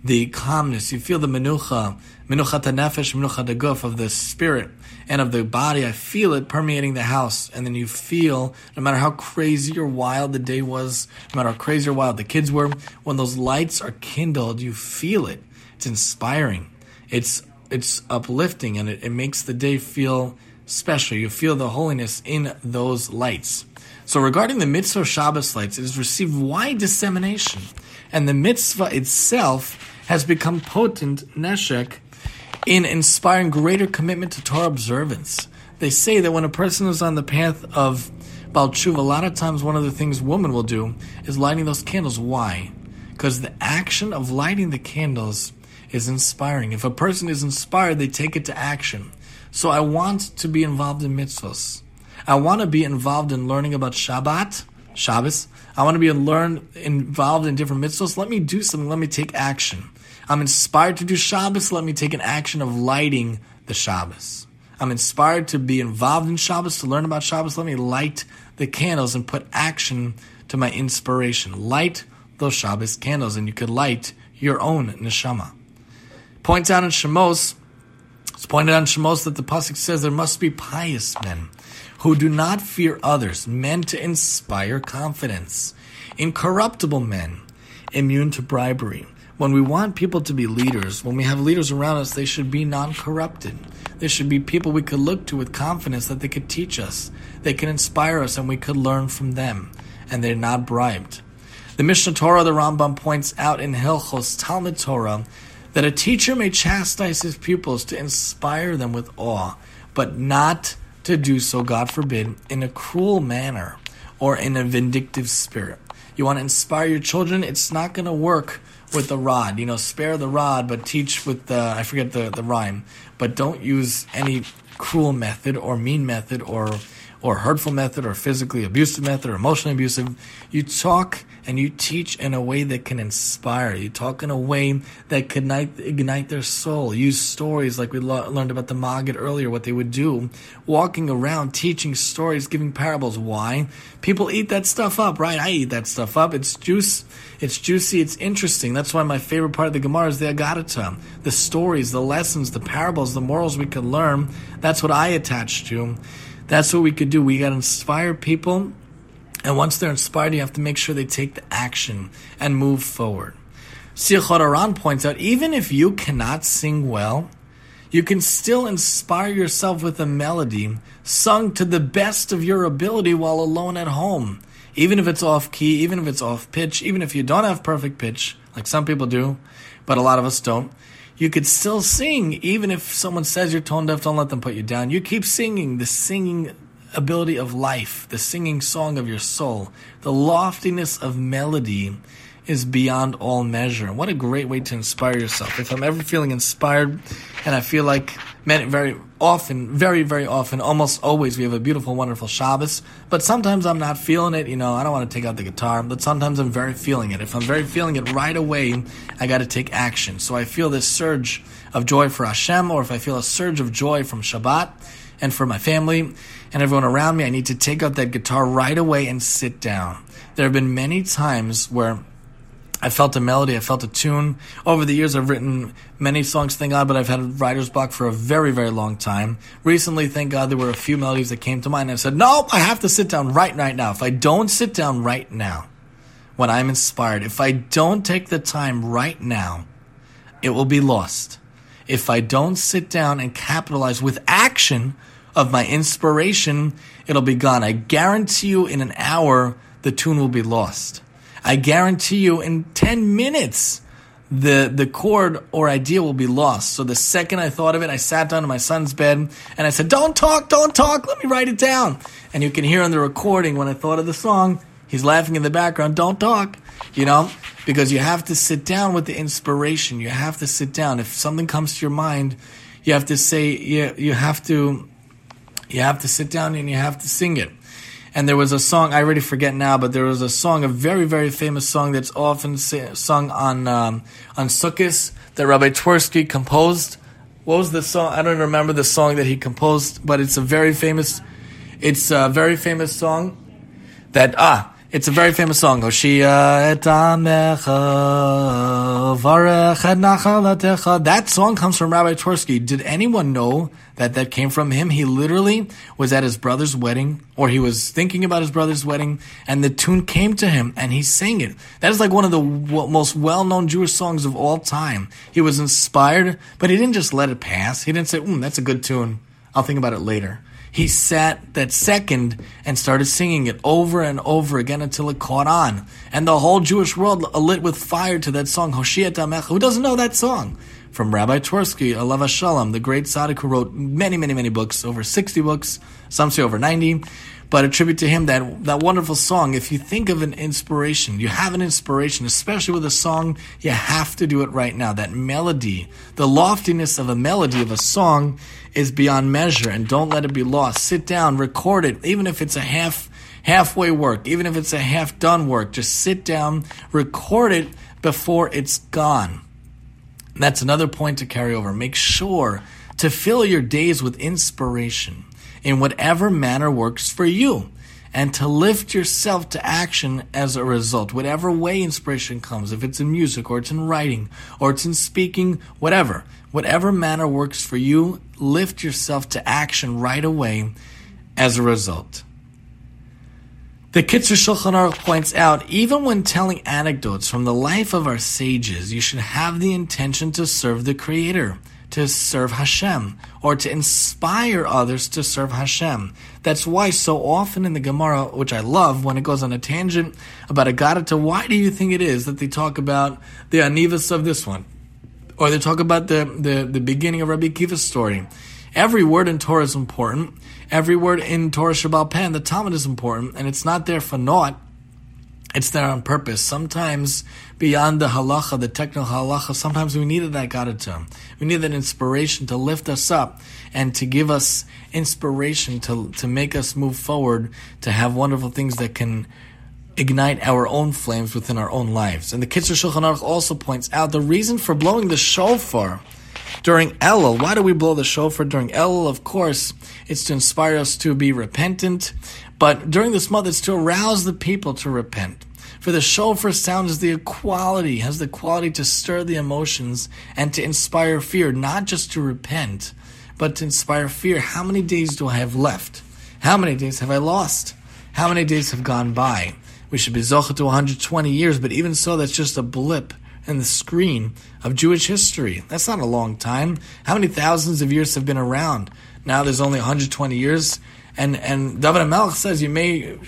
the calmness. You feel the menucha, menucha nefesh, menucha guf of the spirit and of the body. I feel it permeating the house. And then you feel, no matter how crazy or wild the day was, no matter how crazy or wild the kids were, when those lights are kindled, you feel it. It's inspiring. It's it's uplifting and it, it makes the day feel special. You feel the holiness in those lights. So regarding the mitzvah Shabbos lights, it has received wide dissemination, and the mitzvah itself has become potent neshek in inspiring greater commitment to Torah observance. They say that when a person is on the path of Baal Tshuva, a lot of times one of the things women will do is lighting those candles. Why? Because the action of lighting the candles is inspiring. If a person is inspired, they take it to action. So I want to be involved in mitzvahs. I want to be involved in learning about Shabbat, Shabbos. I want to be learn, involved in different mitzvahs. Let me do something. Let me take action. I'm inspired to do Shabbos. Let me take an action of lighting the Shabbos. I'm inspired to be involved in Shabbos, to learn about Shabbos. Let me light the candles and put action to my inspiration. Light those Shabbos candles, and you could light your own neshama. Points out in Shemos, it's pointed out in Shemos that the pasuk says there must be pious men who do not fear others, men to inspire confidence, incorruptible men immune to bribery. When we want people to be leaders, when we have leaders around us, they should be non corrupted. They should be people we could look to with confidence that they could teach us, they can inspire us, and we could learn from them. And they're not bribed. The Mishnah Torah, the Rambam points out in Hilchos Talmud Torah that a teacher may chastise his pupils to inspire them with awe, but not to do so, God forbid, in a cruel manner or in a vindictive spirit. You want to inspire your children, it's not going to work with the rod. You know, spare the rod, but teach with the, I forget the, the rhyme, but don't use any cruel method or mean method or or hurtful method or physically abusive method or emotionally abusive. You talk and you teach in a way that can inspire. You talk in a way that can ignite, ignite their soul. Use stories like we lo- learned about the Maggid earlier, what they would do. Walking around, teaching stories, giving parables. Why? People eat that stuff up, right? I eat that stuff up. It's juice. It's juicy. It's interesting. That's why my favorite part of the Gemara is the Agadata. The stories, the lessons, the parables, the morals we can learn. That's what I attach to. That's what we could do. We got to inspire people. And once they're inspired, you have to make sure they take the action and move forward. Sichot HaRan points out even if you cannot sing well, you can still inspire yourself with a melody sung to the best of your ability while alone at home. Even if it's off key, even if it's off pitch, even if you don't have perfect pitch, like some people do, but a lot of us don't, you could still sing even if someone says you're tone deaf don't let them put you down you keep singing the singing ability of life the singing song of your soul the loftiness of melody is beyond all measure. What a great way to inspire yourself. If I'm ever feeling inspired and I feel like many, very often, very, very often, almost always we have a beautiful, wonderful Shabbos, but sometimes I'm not feeling it, you know, I don't want to take out the guitar, but sometimes I'm very feeling it. If I'm very feeling it right away, I got to take action. So I feel this surge of joy for Hashem, or if I feel a surge of joy from Shabbat, and for my family and everyone around me, I need to take out that guitar right away and sit down. There have been many times where I felt a melody, I felt a tune. Over the years, I've written many songs, thank God, but I've had writer's block for a very, very long time. Recently, thank God, there were a few melodies that came to mind, and I said, no, I have to sit down right, right now. If I don't sit down right now, when I'm inspired, if I don't take the time right now, it will be lost. If I don't sit down and capitalize with action of my inspiration, it'll be gone. I guarantee you in an hour, the tune will be lost. I guarantee you in 10 minutes, the, the chord or idea will be lost. So the second I thought of it, I sat down in my son's bed and I said, Don't talk, don't talk, let me write it down. And you can hear on the recording when I thought of the song, he's laughing in the background, Don't talk, you know, because you have to sit down with the inspiration. You have to sit down. If something comes to your mind, you have to say, you, you have to, you have to sit down and you have to sing it and there was a song I already forget now, but there was a song, a very very famous song that's often sung on um, on Sukkot that Rabbi Twerski composed. What was the song? I don't remember the song that he composed, but it's a very famous. It's a very famous song that ah. It's a very famous song. That song comes from Rabbi Twerski. Did anyone know that that came from him. He literally was at his brother's wedding, or he was thinking about his brother's wedding, and the tune came to him, and he sang it. That is like one of the w- most well-known Jewish songs of all time. He was inspired, but he didn't just let it pass. He didn't say, mm, "That's a good tune. I'll think about it later." He sat that second and started singing it over and over again until it caught on. And the whole Jewish world lit with fire to that song, Hoshiat Amecha. Who doesn't know that song? From Rabbi Twerski, Alav Shalom, the great tzaddik who wrote many, many, many books, over 60 books, some say over 90, but attribute to him that, that wonderful song. If you think of an inspiration, you have an inspiration, especially with a song, you have to do it right now. That melody, the loftiness of a melody of a song is beyond measure, and don't let it be lost. Sit down, record it, even if it's a half halfway work, even if it's a half done work, just sit down, record it before it's gone. That's another point to carry over. Make sure to fill your days with inspiration in whatever manner works for you and to lift yourself to action as a result. Whatever way inspiration comes, if it's in music or it's in writing or it's in speaking, whatever, whatever manner works for you, lift yourself to action right away as a result. The Kitzur Shulchan Aruch points out, even when telling anecdotes from the life of our sages, you should have the intention to serve the Creator, to serve Hashem, or to inspire others to serve Hashem. That's why so often in the Gemara, which I love, when it goes on a tangent about a Gadata, why do you think it is that they talk about the Anivas of this one? Or they talk about the, the, the beginning of Rabbi Akiva's story. Every word in Torah is important. Every word in Torah Shebaal Peh, the Talmud is important, and it's not there for naught. It's there on purpose. Sometimes beyond the halacha, the technical halacha, sometimes we needed that gadata. We need that inspiration to lift us up and to give us inspiration to, to make us move forward, to have wonderful things that can ignite our own flames within our own lives. And the Kitzur Shulchan Aruch also points out the reason for blowing the shofar during Elul. Why do we blow the shofar during Elul? Of course, it's to inspire us to be repentant, but during this month, it's to arouse the people to repent. For the shofar sound is the quality, has the quality to stir the emotions and to inspire fear, not just to repent, but to inspire fear. How many days do I have left? How many days have I lost? How many days have gone by? We should be zocha to 120 years, but even so, that's just a blip in the screen of Jewish history. That's not a long time. How many thousands of years have been around? Now there's only 120 years. And and David HaMelech says you may um,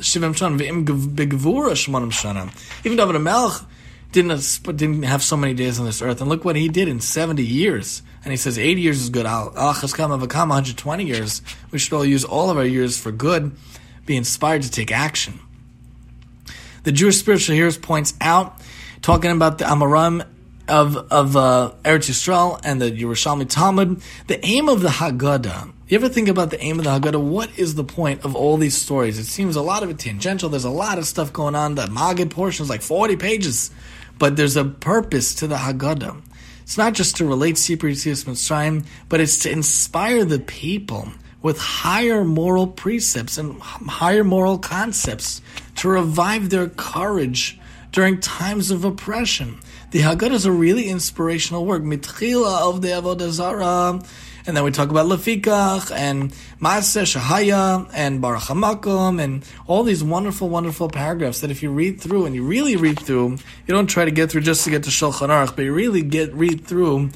shivim shana begvura shmonim shana. Even David HaMelech didn't didn't have so many days on this earth, and look what he did in 70 years. And he says 80 years is good. Al 120 years. We should all use all of our years for good. Be inspired to take action. The Jewish spiritual heroes points out talking about the Amoraim of of uh, Eretz Yisrael and the Yerushalmi Talmud. The aim of the Haggadah. You ever think about the aim of the Haggadah? What is the point of all these stories? It seems a lot of it tangential. There's a lot of stuff going on. The Maggid portion is like 40 pages, but there's a purpose to the Haggadah. It's not just to relate Sipur Yitzias Mitzrayim, but it's to inspire the people with higher moral precepts and higher moral concepts to revive their courage during times of oppression. The Haggadah is a really inspirational work. Mitchila Ovdei Avodah Zarah. And then we talk about Lefikach and Maaseh Shahaya and Baruch HaMakom and all these wonderful, wonderful paragraphs that if you read through and you really read through, you don't try to get through just to get to Shulchan Aruch, but you really get read through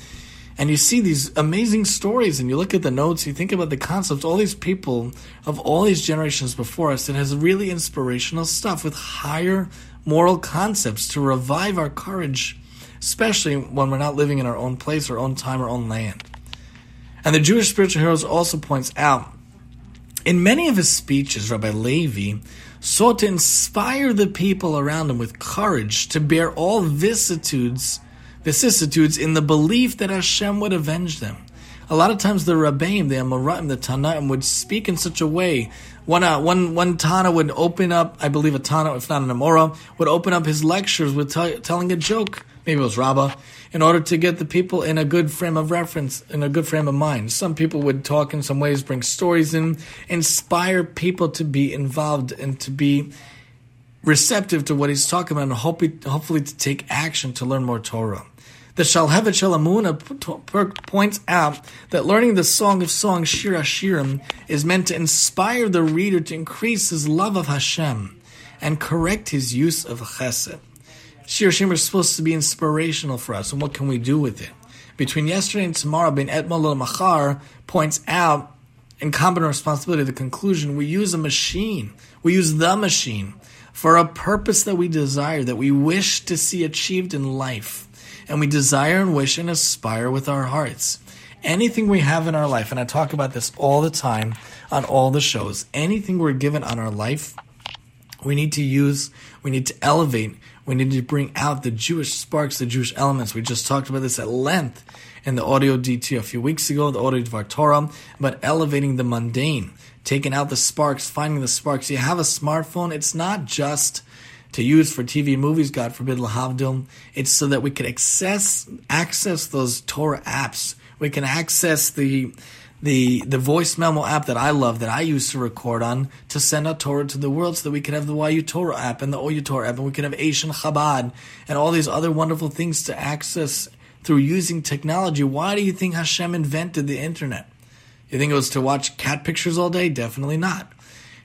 and you see these amazing stories and you look at the notes, you think about the concepts, all these people of all these generations before us, it has really inspirational stuff with higher moral concepts to revive our courage, especially when we're not living in our own place, our own time, our own land. And the Jewish spiritual heroes also points out in many of his speeches, Rabbi Levi sought to inspire the people around him with courage to bear all vicissitudes, vicissitudes in the belief that Hashem would avenge them. A lot of times the Rabbeim, the Amoraim, the Tanaim would speak in such a way one, uh, one, one Tana would open up, I believe a Tana, if not an Amora, would open up his lectures with t- telling a joke. Maybe it was Rabbah, in order to get the people in a good frame of reference, in a good frame of mind. Some people would talk in some ways, bring stories in, inspire people to be involved and to be receptive to what he's talking about, and hopefully to take action to learn more Torah. The Shalhevet Shalamuna points out that learning the Song of Songs, Shir Hashirim, is meant to inspire the reader to increase his love of Hashem and correct his use of Chesed. Shir Hashirim is supposed to be inspirational for us, and what can we do with it? Between yesterday and tomorrow, Ben Etmal Machar points out incumbent responsibility, the conclusion, we use a machine. We use the machine for a purpose that we desire, that we wish to see achieved in life and we desire and wish and aspire with our hearts. Anything we have in our life, and I talk about this all the time on all the shows, anything we're given on our life, we need to use, we need to elevate, we need to bring out the Jewish sparks, the Jewish elements. We just talked about this at length in the audio DT a few weeks ago, the audio of Torah, about elevating the mundane, taking out the sparks, finding the sparks. You have a smartphone, it's not just to use for TV movies, God forbid, lahavdil. It's so that we can access access those Torah apps. We can access the the the voice memo app that I love that I used to record on to send out Torah to the world so that we could have the YU Torah app and the OU Torah app and we could have Asian Chabad and all these other wonderful things to access through using technology. Why do you think Hashem invented the internet? You think it was to watch cat pictures all day? Definitely not.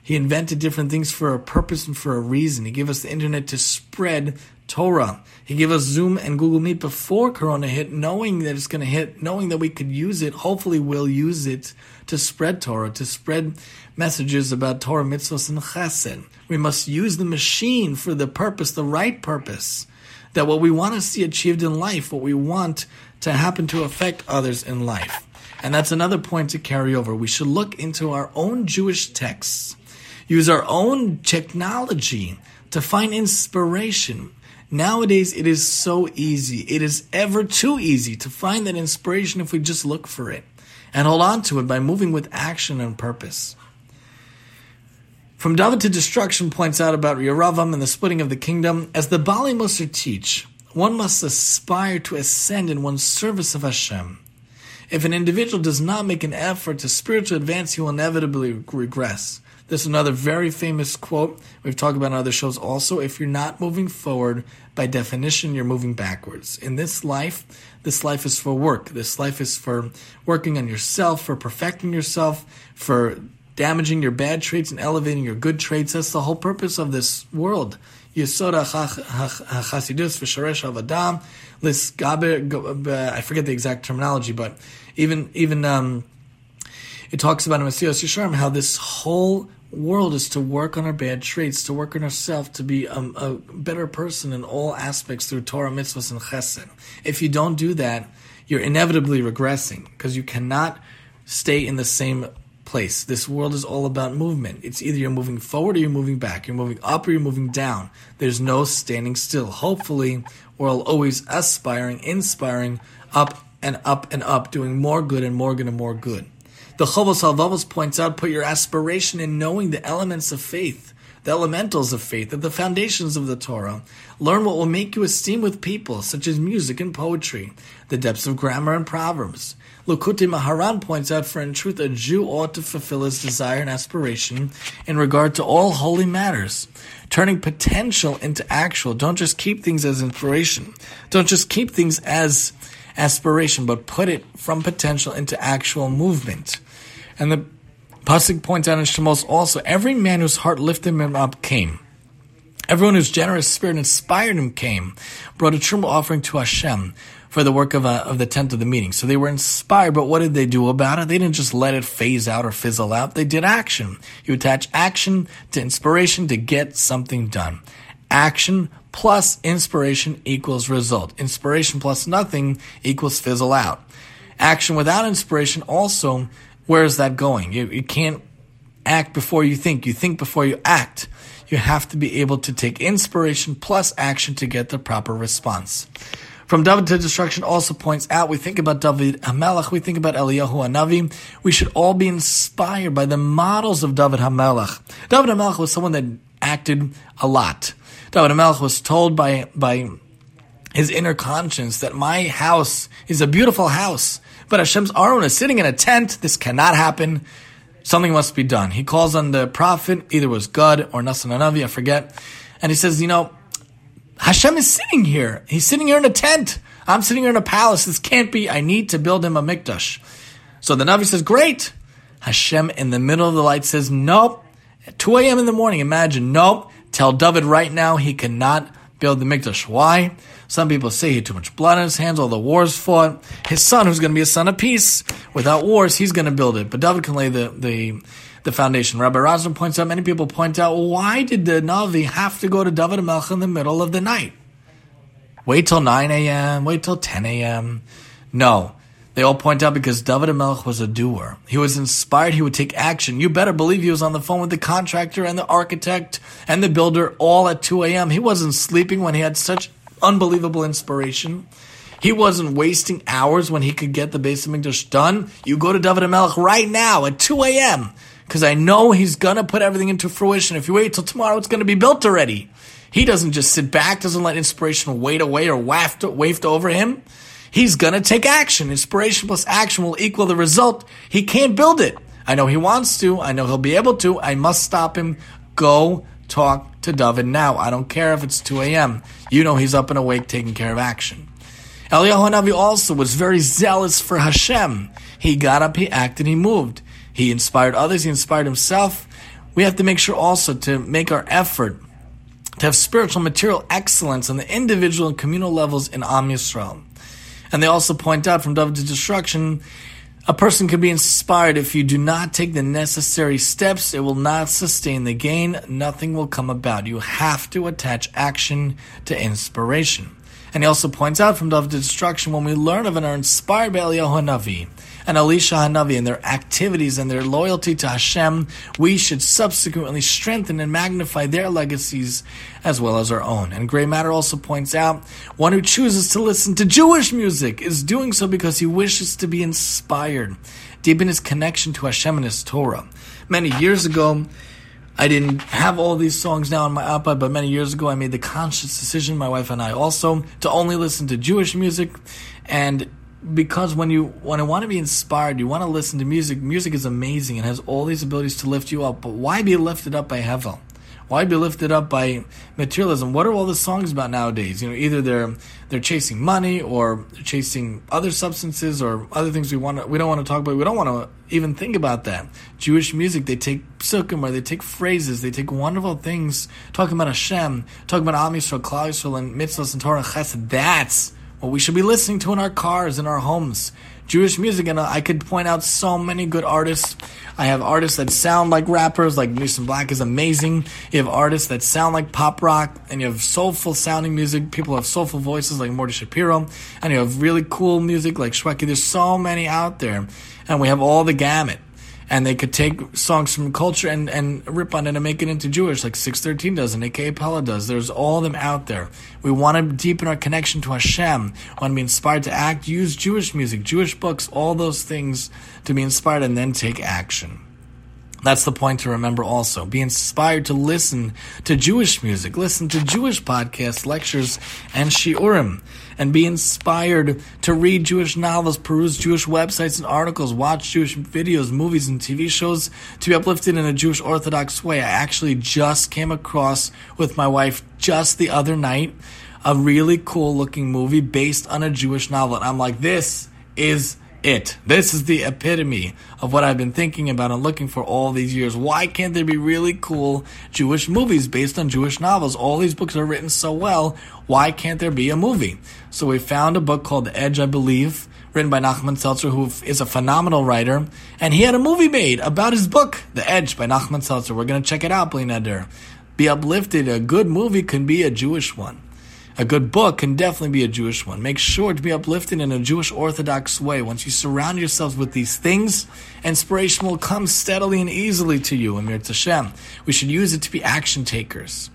He invented different things for a purpose and for a reason. He gave us the internet to spread Torah. He gave us Zoom and Google Meet before Corona hit, knowing that it's going to hit, knowing that we could use it. Hopefully, we'll use it to spread Torah, to spread messages about Torah, mitzvahs, and chesed. We must use the machine for the purpose, the right purpose. That what we want to see achieved in life, what we want to happen to affect others in life. And that's another point to carry over. We should look into our own Jewish texts, use our own technology to find inspiration. Nowadays, it is so easy. It is ever too easy to find that inspiration if we just look for it and hold on to it by moving with action and purpose. From David to Destruction points out about Yeravam and the splitting of the kingdom, as the Baalei Musar teach, one must aspire to ascend in one's service of Hashem. If an individual does not make an effort to spiritual advance, he will inevitably regress. This is another very famous quote we've talked about on other shows also. If you're not moving forward, by definition, you're moving backwards. In this life, this life is for work. This life is for working on yourself, for perfecting yourself, for damaging your bad traits and elevating your good traits. That's the whole purpose of this world. I forget the exact terminology, but even even um, it talks about in Mesilas Yesharim how this whole world is to work on our bad traits, to work on ourselves, to be a, a better person in all aspects through Torah, mitzvahs, and chesed. If you don't do that, you're inevitably regressing because you cannot stay in the same place. This world is all about movement. It's either you're moving forward or you're moving back. You're moving up or you're moving down. There's no standing still. Hopefully, we're always aspiring, inspiring, up and up and up, doing more good and more good and more good. The Chovos HaLevavos points out, put your aspiration in knowing the elements of faith, the elementals of faith, the foundations of the Torah. Learn what will make you esteem with people, such as music and poetry, the depths of grammar and proverbs. Likutei Moharan points out, for in truth, a Jew ought to fulfill his desire and aspiration in regard to all holy matters, turning potential into actual. Don't just keep things as inspiration. Don't just keep things as aspiration, but put it from potential into actual movement. And the Pasuk points out in Shemos also, every man whose heart lifted him up came. Everyone whose generous spirit inspired him came, brought a truma offering to Hashem for the work of, a, uh, of the tent of the meeting. So they were inspired, but what did they do about it? They didn't just let it phase out or fizzle out. They did action. You attach action to inspiration to get something done. Action plus inspiration equals result. Inspiration plus nothing equals fizzle out. Action without inspiration also where is that going? You, you can't act before you think. You think before you act. You have to be able to take inspiration plus action to get the proper response. From David to destruction also points out, we think about David HaMelech, we think about Eliyahu HaNavi. We should all be inspired by the models of David HaMelech. David HaMelech was someone that acted a lot. David HaMelech was told by, by his inner conscience that my house is a beautiful house. But Hashem's Aron is sitting in a tent. This cannot happen. Something must be done. He calls on the prophet, either was Gad or Nasan Navi, I forget. And he says, you know, Hashem is sitting here. He's sitting here in a tent. I'm sitting here in a palace. This can't be. I need to build him a mikdash. So the Navi says, great. Hashem in the middle of the light says, nope. At 2 a.m. in the morning, imagine, nope. Tell David right now he cannot build the mikdash. Why? Some people say he had too much blood on his hands, all the wars fought. His son, who's going to be a son of peace, without wars, he's going to build it. But David can lay the, the, the foundation. Rabbi Rosner points out, many people point out, why did the Navi have to go to David HaMelech in the middle of the night? Wait till 9 a.m., wait till 10 a.m. No. They all point out because David HaMelech was a doer. He was inspired. He would take action. You better believe he was on the phone with the contractor and the architect and the builder all at 2 a.m. He wasn't sleeping when he had such unbelievable inspiration. He wasn't wasting hours when he could get the Beis Hamikdash done. You go to David HaMelech right now at 2 a.m. because I know he's to put everything into fruition. If you wait till tomorrow, it's to be built already. He doesn't just sit back, doesn't let inspiration wait away or waft, waft over him. He's to take action. Inspiration plus action will equal the result. He can't build it. I know he wants to. I know he'll be able to. I must stop him. Go talk to David now. I don't care if it's 2 a.m. You know he's up and awake taking care of action. Eliyahu Hanavi also was very zealous for Hashem. He got up, he acted, he moved. He inspired others, he inspired himself. we have to make sure also to make our effort to have spiritual material excellence on the individual and communal levels in Am Yisrael. And they also point out from David's destruction, a person can be inspired if you do not take the necessary steps, it will not sustain the gain, nothing will come about. You have to attach action to inspiration. And he also points out from David's destruction, when we learn of and are inspired by Eliyahu Hanavi, and Elisha Hanavi and their activities and their loyalty to Hashem, we should subsequently strengthen and magnify their legacies as well as our own. And Grey Matter also points out one who chooses to listen to Jewish music is doing so because he wishes to be inspired, deepen his connection to Hashem and his Torah. Many years ago, I didn't have all these songs now on my iPod, but many years ago I made the conscious decision, my wife and I also, to only listen to Jewish music. And because when you when I want to be inspired, you want to listen to music. Music is amazing and has all these abilities to lift you up. But why be lifted up by Hevel? Why be lifted up by materialism? What are all the songs about nowadays? You know, either they're they're chasing money or chasing other substances or other things we want to, we don't want to talk about. We don't want to even think about that. Jewish music, they take psukim or they take phrases, they take wonderful things, talking about Hashem, talking about Am Yisrael, Klal Yisrael, and mitzvahs and Torah and Chesed. That's what we should be listening to in our cars, in our homes. Jewish music, and uh, I could point out so many good artists. I have artists that sound like rappers, like Nissim Black is amazing. You have artists that sound like pop rock, and you have soulful sounding music. People have soulful voices like Morty Shapiro, and you have really cool music like Shweki. There's so many out there, and we have all the gamut and they could take songs from culture and, and rip on it and make it into Jewish, like 613 does and AKA Pella does. There's all of them out there. We want to deepen our connection to Hashem, want to be inspired to act, use Jewish music, Jewish books, all those things to be inspired and then take action. That's the point to remember also. Be inspired to listen to Jewish music, listen to Jewish podcasts, lectures, and shiurim, and be inspired to read Jewish novels, peruse Jewish websites and articles, watch Jewish videos, movies, and TV shows to be uplifted in a Jewish Orthodox way. I actually just came across with my wife just the other night a really cool looking movie based on a Jewish novel. And I'm like, this is it. This is the epitome of what I've been thinking about and looking for all these years. Why can't there be really cool Jewish movies based on Jewish novels? All these books are written so well. Why can't there be a movie? So we found a book called The Edge, I believe, written by Nachman Seltzer, who is a phenomenal writer. And he had a movie made about his book, The Edge by Nachman Seltzer. We're going to check it out, Bli Neder. Be uplifted. A good movie can be a Jewish one. A good book can definitely be a Jewish one. Make sure to be uplifted in a Jewish Orthodox way. Once you surround yourselves with these things, inspiration will come steadily and easily to you. Im Yirtzeh Hashem. We should use it to be action takers.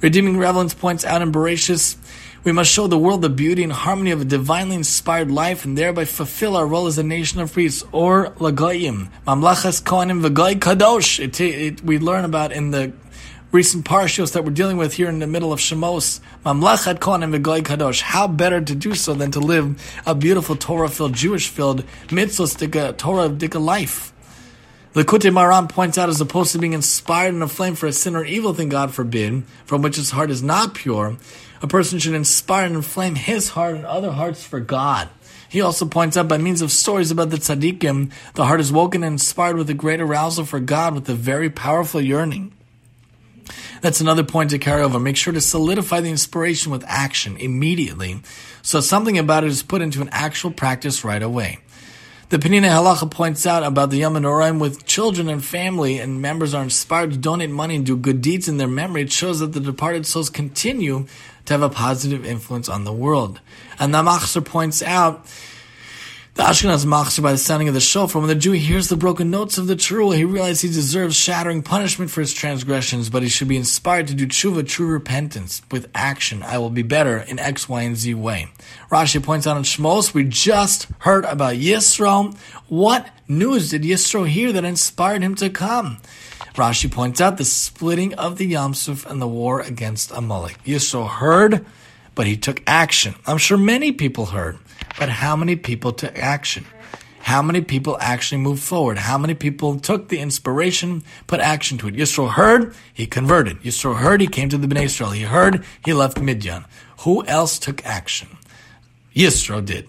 Redeeming Relevance points out in Bereshis, we must show the world the beauty and harmony of a divinely inspired life and thereby fulfill our role as a nation of priests, or Lagoyim, Mamlachas Kohanim V'Goy Kadosh. We learn about in the recent parshas that we're dealing with here in the middle of Shemos, Mamlachat Kohanim V'Goy Kadosh. How better to do so than to live a beautiful Torah-filled, Jewish-filled, mitzvah Torah-dika life? Likutei Moharan points out, as opposed to being inspired and aflame for a sin or evil thing, God forbid, from which his heart is not pure, a person should inspire and inflame his heart and other hearts for God. He also points out by means of stories about the tzaddikim, the heart is woken and inspired with a great arousal for God with a very powerful yearning. That's another point to carry over. Make sure to solidify the inspiration with action immediately so something about it is put into an actual practice right away. The Peninei Halacha points out about the Yom Noraim with children and family and members are inspired to donate money and do good deeds in their memory. It shows that the departed souls continue to have a positive influence on the world. And the Machzor points out the Ashkenaz machzor by the sounding of the shofar. When the Jew hears the broken notes of the teruah, he realizes he deserves shattering punishment for his transgressions, but he should be inspired to do tshuva, true repentance, with action. I will be better in X, Y, and Z way. Rashi points out in Shmos, we just heard about Yisro. What news did Yisro hear that inspired him to come? Rashi points out the splitting of the Yamsuf and the war against Amalek. Yisro heard, but he took action. I'm sure many people heard. But how many people took action? How many people actually moved forward? How many people took the inspiration, put action to it? Yisro heard, he converted. Yisro heard, he came to the Bnei Israel. He heard, he left Midian. Who else took action? Yisro did.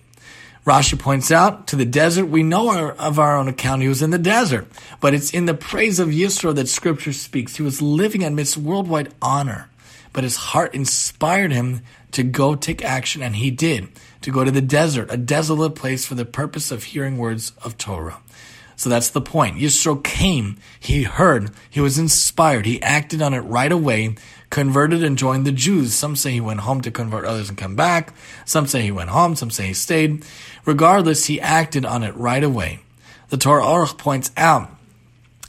Rashi points out, to the desert, we know our, of our own account he was in the desert, but it's in the praise of Yisro that scripture speaks. He was living amidst worldwide honor, but his heart inspired him to go take action, and he did, to go to the desert, a desolate place for the purpose of hearing words of Torah. So that's the point. Yisro came, he heard, he was inspired, he acted on it right away, converted and joined the Jews. Some say he went home to convert others and come back. Some say he went home, some say he stayed. Regardless, he acted on it right away. The Torah Aruch points out,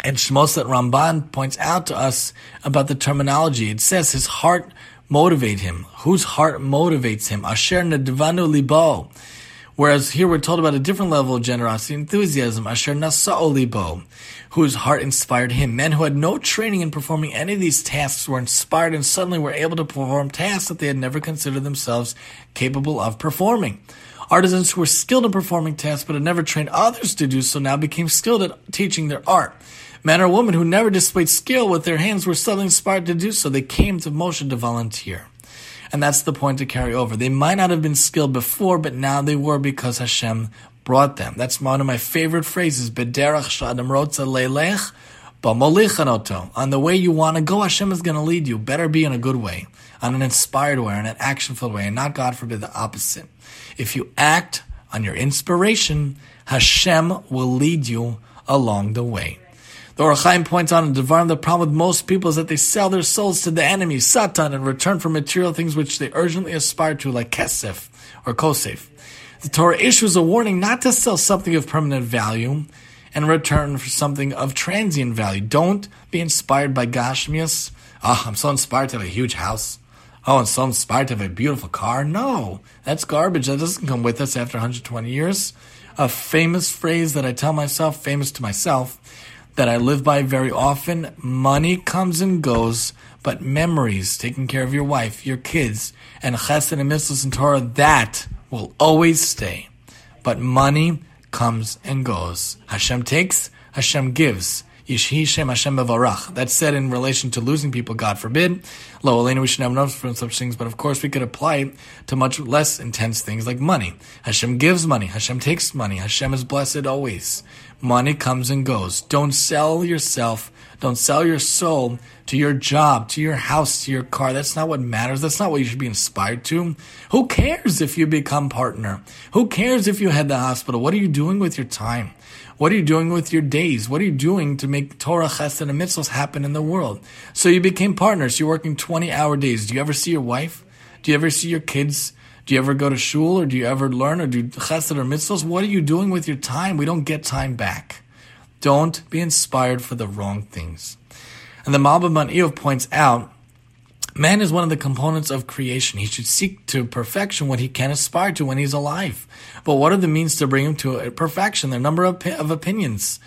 and Shmosat Ramban points out to us about the terminology. It says his heart motivate him. Whose heart motivates him? Asher nedvanu libo. Whereas here we're told about a different level of generosity and enthusiasm, Asher Nasa'o Libo, whose heart inspired him. Men who had no training in performing any of these tasks were inspired and suddenly were able to perform tasks that they had never considered themselves capable of performing. Artisans who were skilled in performing tasks but had never trained others to do so now became skilled at teaching their art. Men or women who never displayed skill with their hands were suddenly inspired to do so. They came to Moshe to volunteer. And that's the point to carry over. They might not have been skilled before, but now they were because Hashem brought them. That's one of my favorite phrases. Bederach shadam rotza leilech on the way you want to go, Hashem is going to lead you. Better be in a good way, on an inspired way, in an action-filled way, and not, God forbid, the opposite. If you act on your inspiration, Hashem will lead you along the way. The Ohr HaChaim points out in Devarim the problem with most people is that they sell their souls to the enemy, Satan, in return for material things which they urgently aspire to, like kesef or kosef. The Torah issues a warning not to sell something of permanent value in return for something of transient value. Don't be inspired by Gashmias. Oh, I'm so inspired to have a huge house. Oh, I'm so inspired to have a beautiful car. No, that's garbage. That doesn't come with us after 120 years. A famous phrase that I tell myself, famous to myself, that I live by very often. Money comes and goes, but memories, taking care of your wife, your kids, and chesed and mitzvahs and Torah, that will always stay. But money comes and goes. Hashem takes, Hashem gives. Yishhi Shem Hashem Bevarach. That's said in relation to losing people, God forbid. Lo Alenu, we should have enough for such things, but of course we could apply it to much less intense things like money. Hashem gives money. Hashem takes money. Hashem is blessed always. Money comes and goes. Don't sell yourself. Don't sell your soul to your job, to your house, to your car. That's not what matters. That's not what you should be inspired to. Who cares if you become partner? Who cares if you head the hospital? What are you doing with your time? What are you doing with your days? What are you doing to make Torah, Chesed, and mitzvahs happen in the world? So you became partners. You're working 20 hour days. Do you ever see your wife? Do you ever see your kids? Do you ever go to shul or do you ever learn or do chesed or mitzvahs? What are you doing with your time? We don't get time back. Don't be inspired for the wrong things. And the Malbim Iyov points out Man is one of the components of creation. He should seek to perfection what he can aspire to when he's alive. But what are the means to bring him to perfection? There are a number of, of opinions.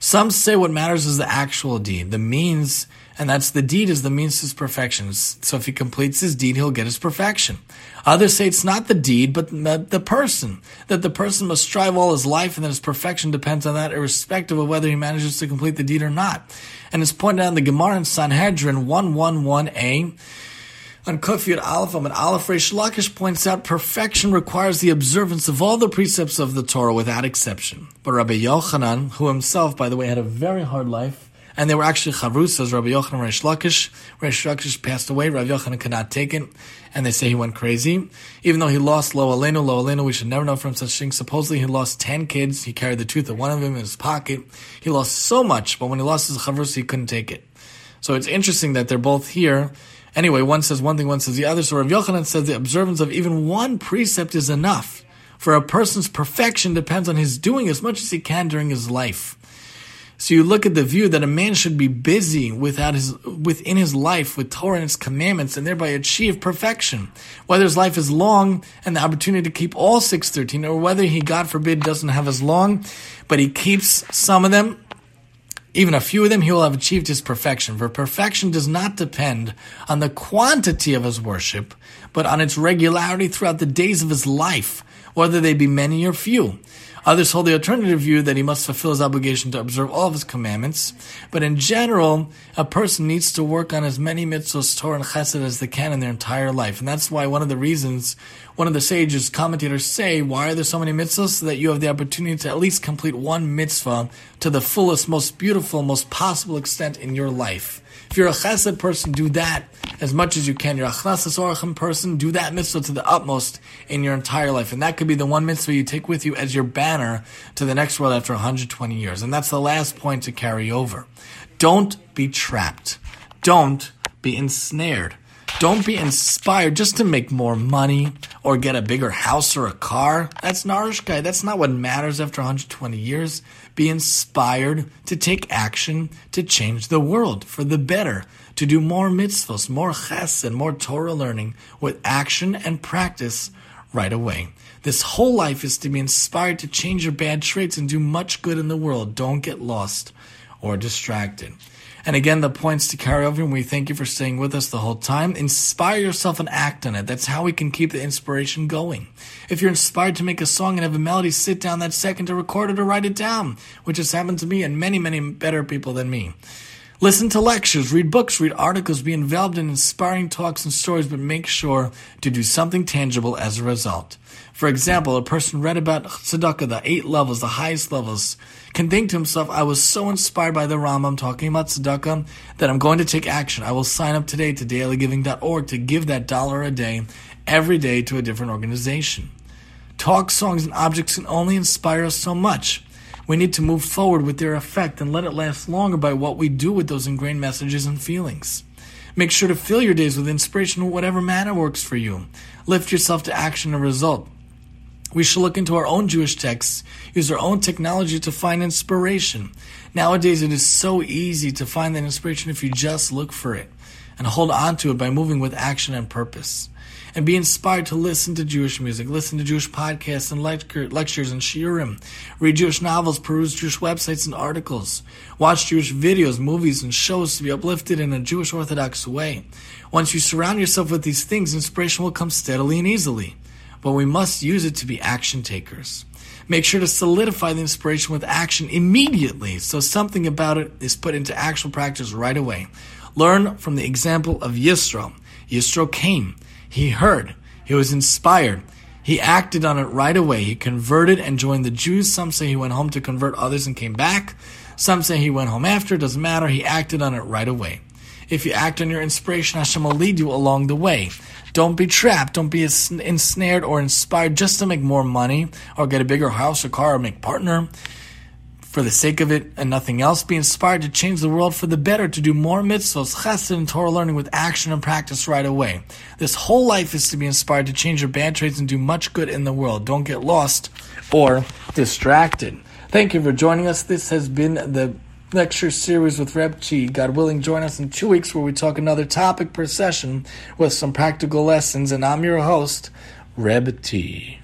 Some say what matters is the actual deed. The means, and that's the deed is the means to his perfection. So if he completes his deed, he'll get his perfection. Others say it's not the deed, but the person. That the person must strive all his life and that his perfection depends on that irrespective of whether he manages to complete the deed or not. And it's pointed out in the Gemara in Sanhedrin 111a on Kufiyat Aleph, and Aleph Reish Lakish points out perfection requires the observance of all the precepts of the Torah without exception. But Rabbi Yochanan, who himself, by the way, had a very hard life, and they were actually chavrus, Rabbi Yochanan Reish Lakish. Reish Lakish passed away. Rabbi Yochanan could not take it, and they say he went crazy. Even though he lost Lo Alenu, Lo Alenu, we should never know from such things. Supposedly he lost 10 kids. He carried the tooth of one of them in his pocket. He lost so much, but when he lost his chavrus, he couldn't take it. So it's interesting that they're both here Anyway, one says one thing, one says the other. So Rav Yochanan says the observance of even one precept is enough. For a person's perfection depends on his doing as much as he can during his life. So you look at the view that a man should be busy without his, within his life with Torah and its commandments and thereby achieve perfection. Whether his life is long and the opportunity to keep all 613 or whether he, God forbid, doesn't have as long, but he keeps some of them even a few of them, he will have achieved his perfection. For perfection does not depend on the quantity of his worship, but on its regularity throughout the days of his life, whether they be many or few. Others hold the alternative view that he must fulfill his obligation to observe all of his commandments. But in general, a person needs to work on as many mitzvahs, Torah, and chesed as they can in their entire life. And that's why one of the reasons, one of the sages, commentators say, why are there so many mitzvahs? So that you have the opportunity to at least complete one mitzvah to the fullest, most beautiful, most possible extent in your life. If you're a chesed person, do that as much as you can. You're a chnasas orachim person, do that mitzvah to the utmost in your entire life. And that could be the one mitzvah you take with you as your banner to the next world after 120 years. And that's the last point to carry over. Don't be trapped. Don't be ensnared. Don't be inspired just to make more money or get a bigger house or a car. That's Narishkeit. That's not what matters after 120 years. Be inspired to take action to change the world for the better, to do more mitzvahs, more chesed, more Torah learning with action and practice right away. This whole life is to be inspired to change your bad traits and do much good in the world. Don't get lost or distracted. And again, the points to carry over, and we thank you for staying with us the whole time. Inspire yourself and act on it. That's how we can keep the inspiration going. If you're inspired to make a song and have a melody, sit down that second to record it or write it down, which has happened to me and many, many better people than me. Listen to lectures, read books, read articles, be involved in inspiring talks and stories, but make sure to do something tangible as a result. For example, a person read about tzedakah, the eight levels, the highest levels, can think to himself, I was so inspired by the Rambam talking about tzedakah that I'm going to take action. I will sign up today to dailygiving.org to give that dollar a day every day to a different organization. Talk, songs, and objects can only inspire us so much. We need to move forward with their effect and let it last longer by what we do with those ingrained messages and feelings. Make sure to fill your days with inspiration in whatever manner works for you. Lift yourself to action and result. We should look into our own Jewish texts, use our own technology to find inspiration. Nowadays, it is so easy to find that inspiration if you just look for it and hold on to it by moving with action and purpose and be inspired to listen to Jewish music, listen to Jewish podcasts and lecture, lectures and shiurim, read Jewish novels, peruse Jewish websites and articles, watch Jewish videos, movies, and shows to be uplifted in a Jewish Orthodox way. Once you surround yourself with these things, inspiration will come steadily and easily. But we must use it to be action takers. Make sure to solidify the inspiration with action immediately so something about it is put into actual practice right away. Learn from the example of Yisro. Yisro came. He heard. He was inspired. He acted on it right away. He converted and joined the Jews. Some say he went home to convert others and came back. Some say he went home after. It doesn't matter. He acted on it right away. If you act on your inspiration, Hashem will lead you along the way. Don't be trapped. Don't be ensnared or inspired just to make more money or get a bigger house or car or make partner for the sake of it and nothing else. Be inspired to change the world for the better, to do more mitzvahs, chesed, and Torah learning with action and practice right away. This whole life is to be inspired to change your bad traits and do much good in the world. Don't get lost or distracted. Thank you for joining us. This has been the lecture series with Reb Chi. God willing, join us in two weeks where we talk another topic per session with some practical lessons. And I'm your host, Reb T.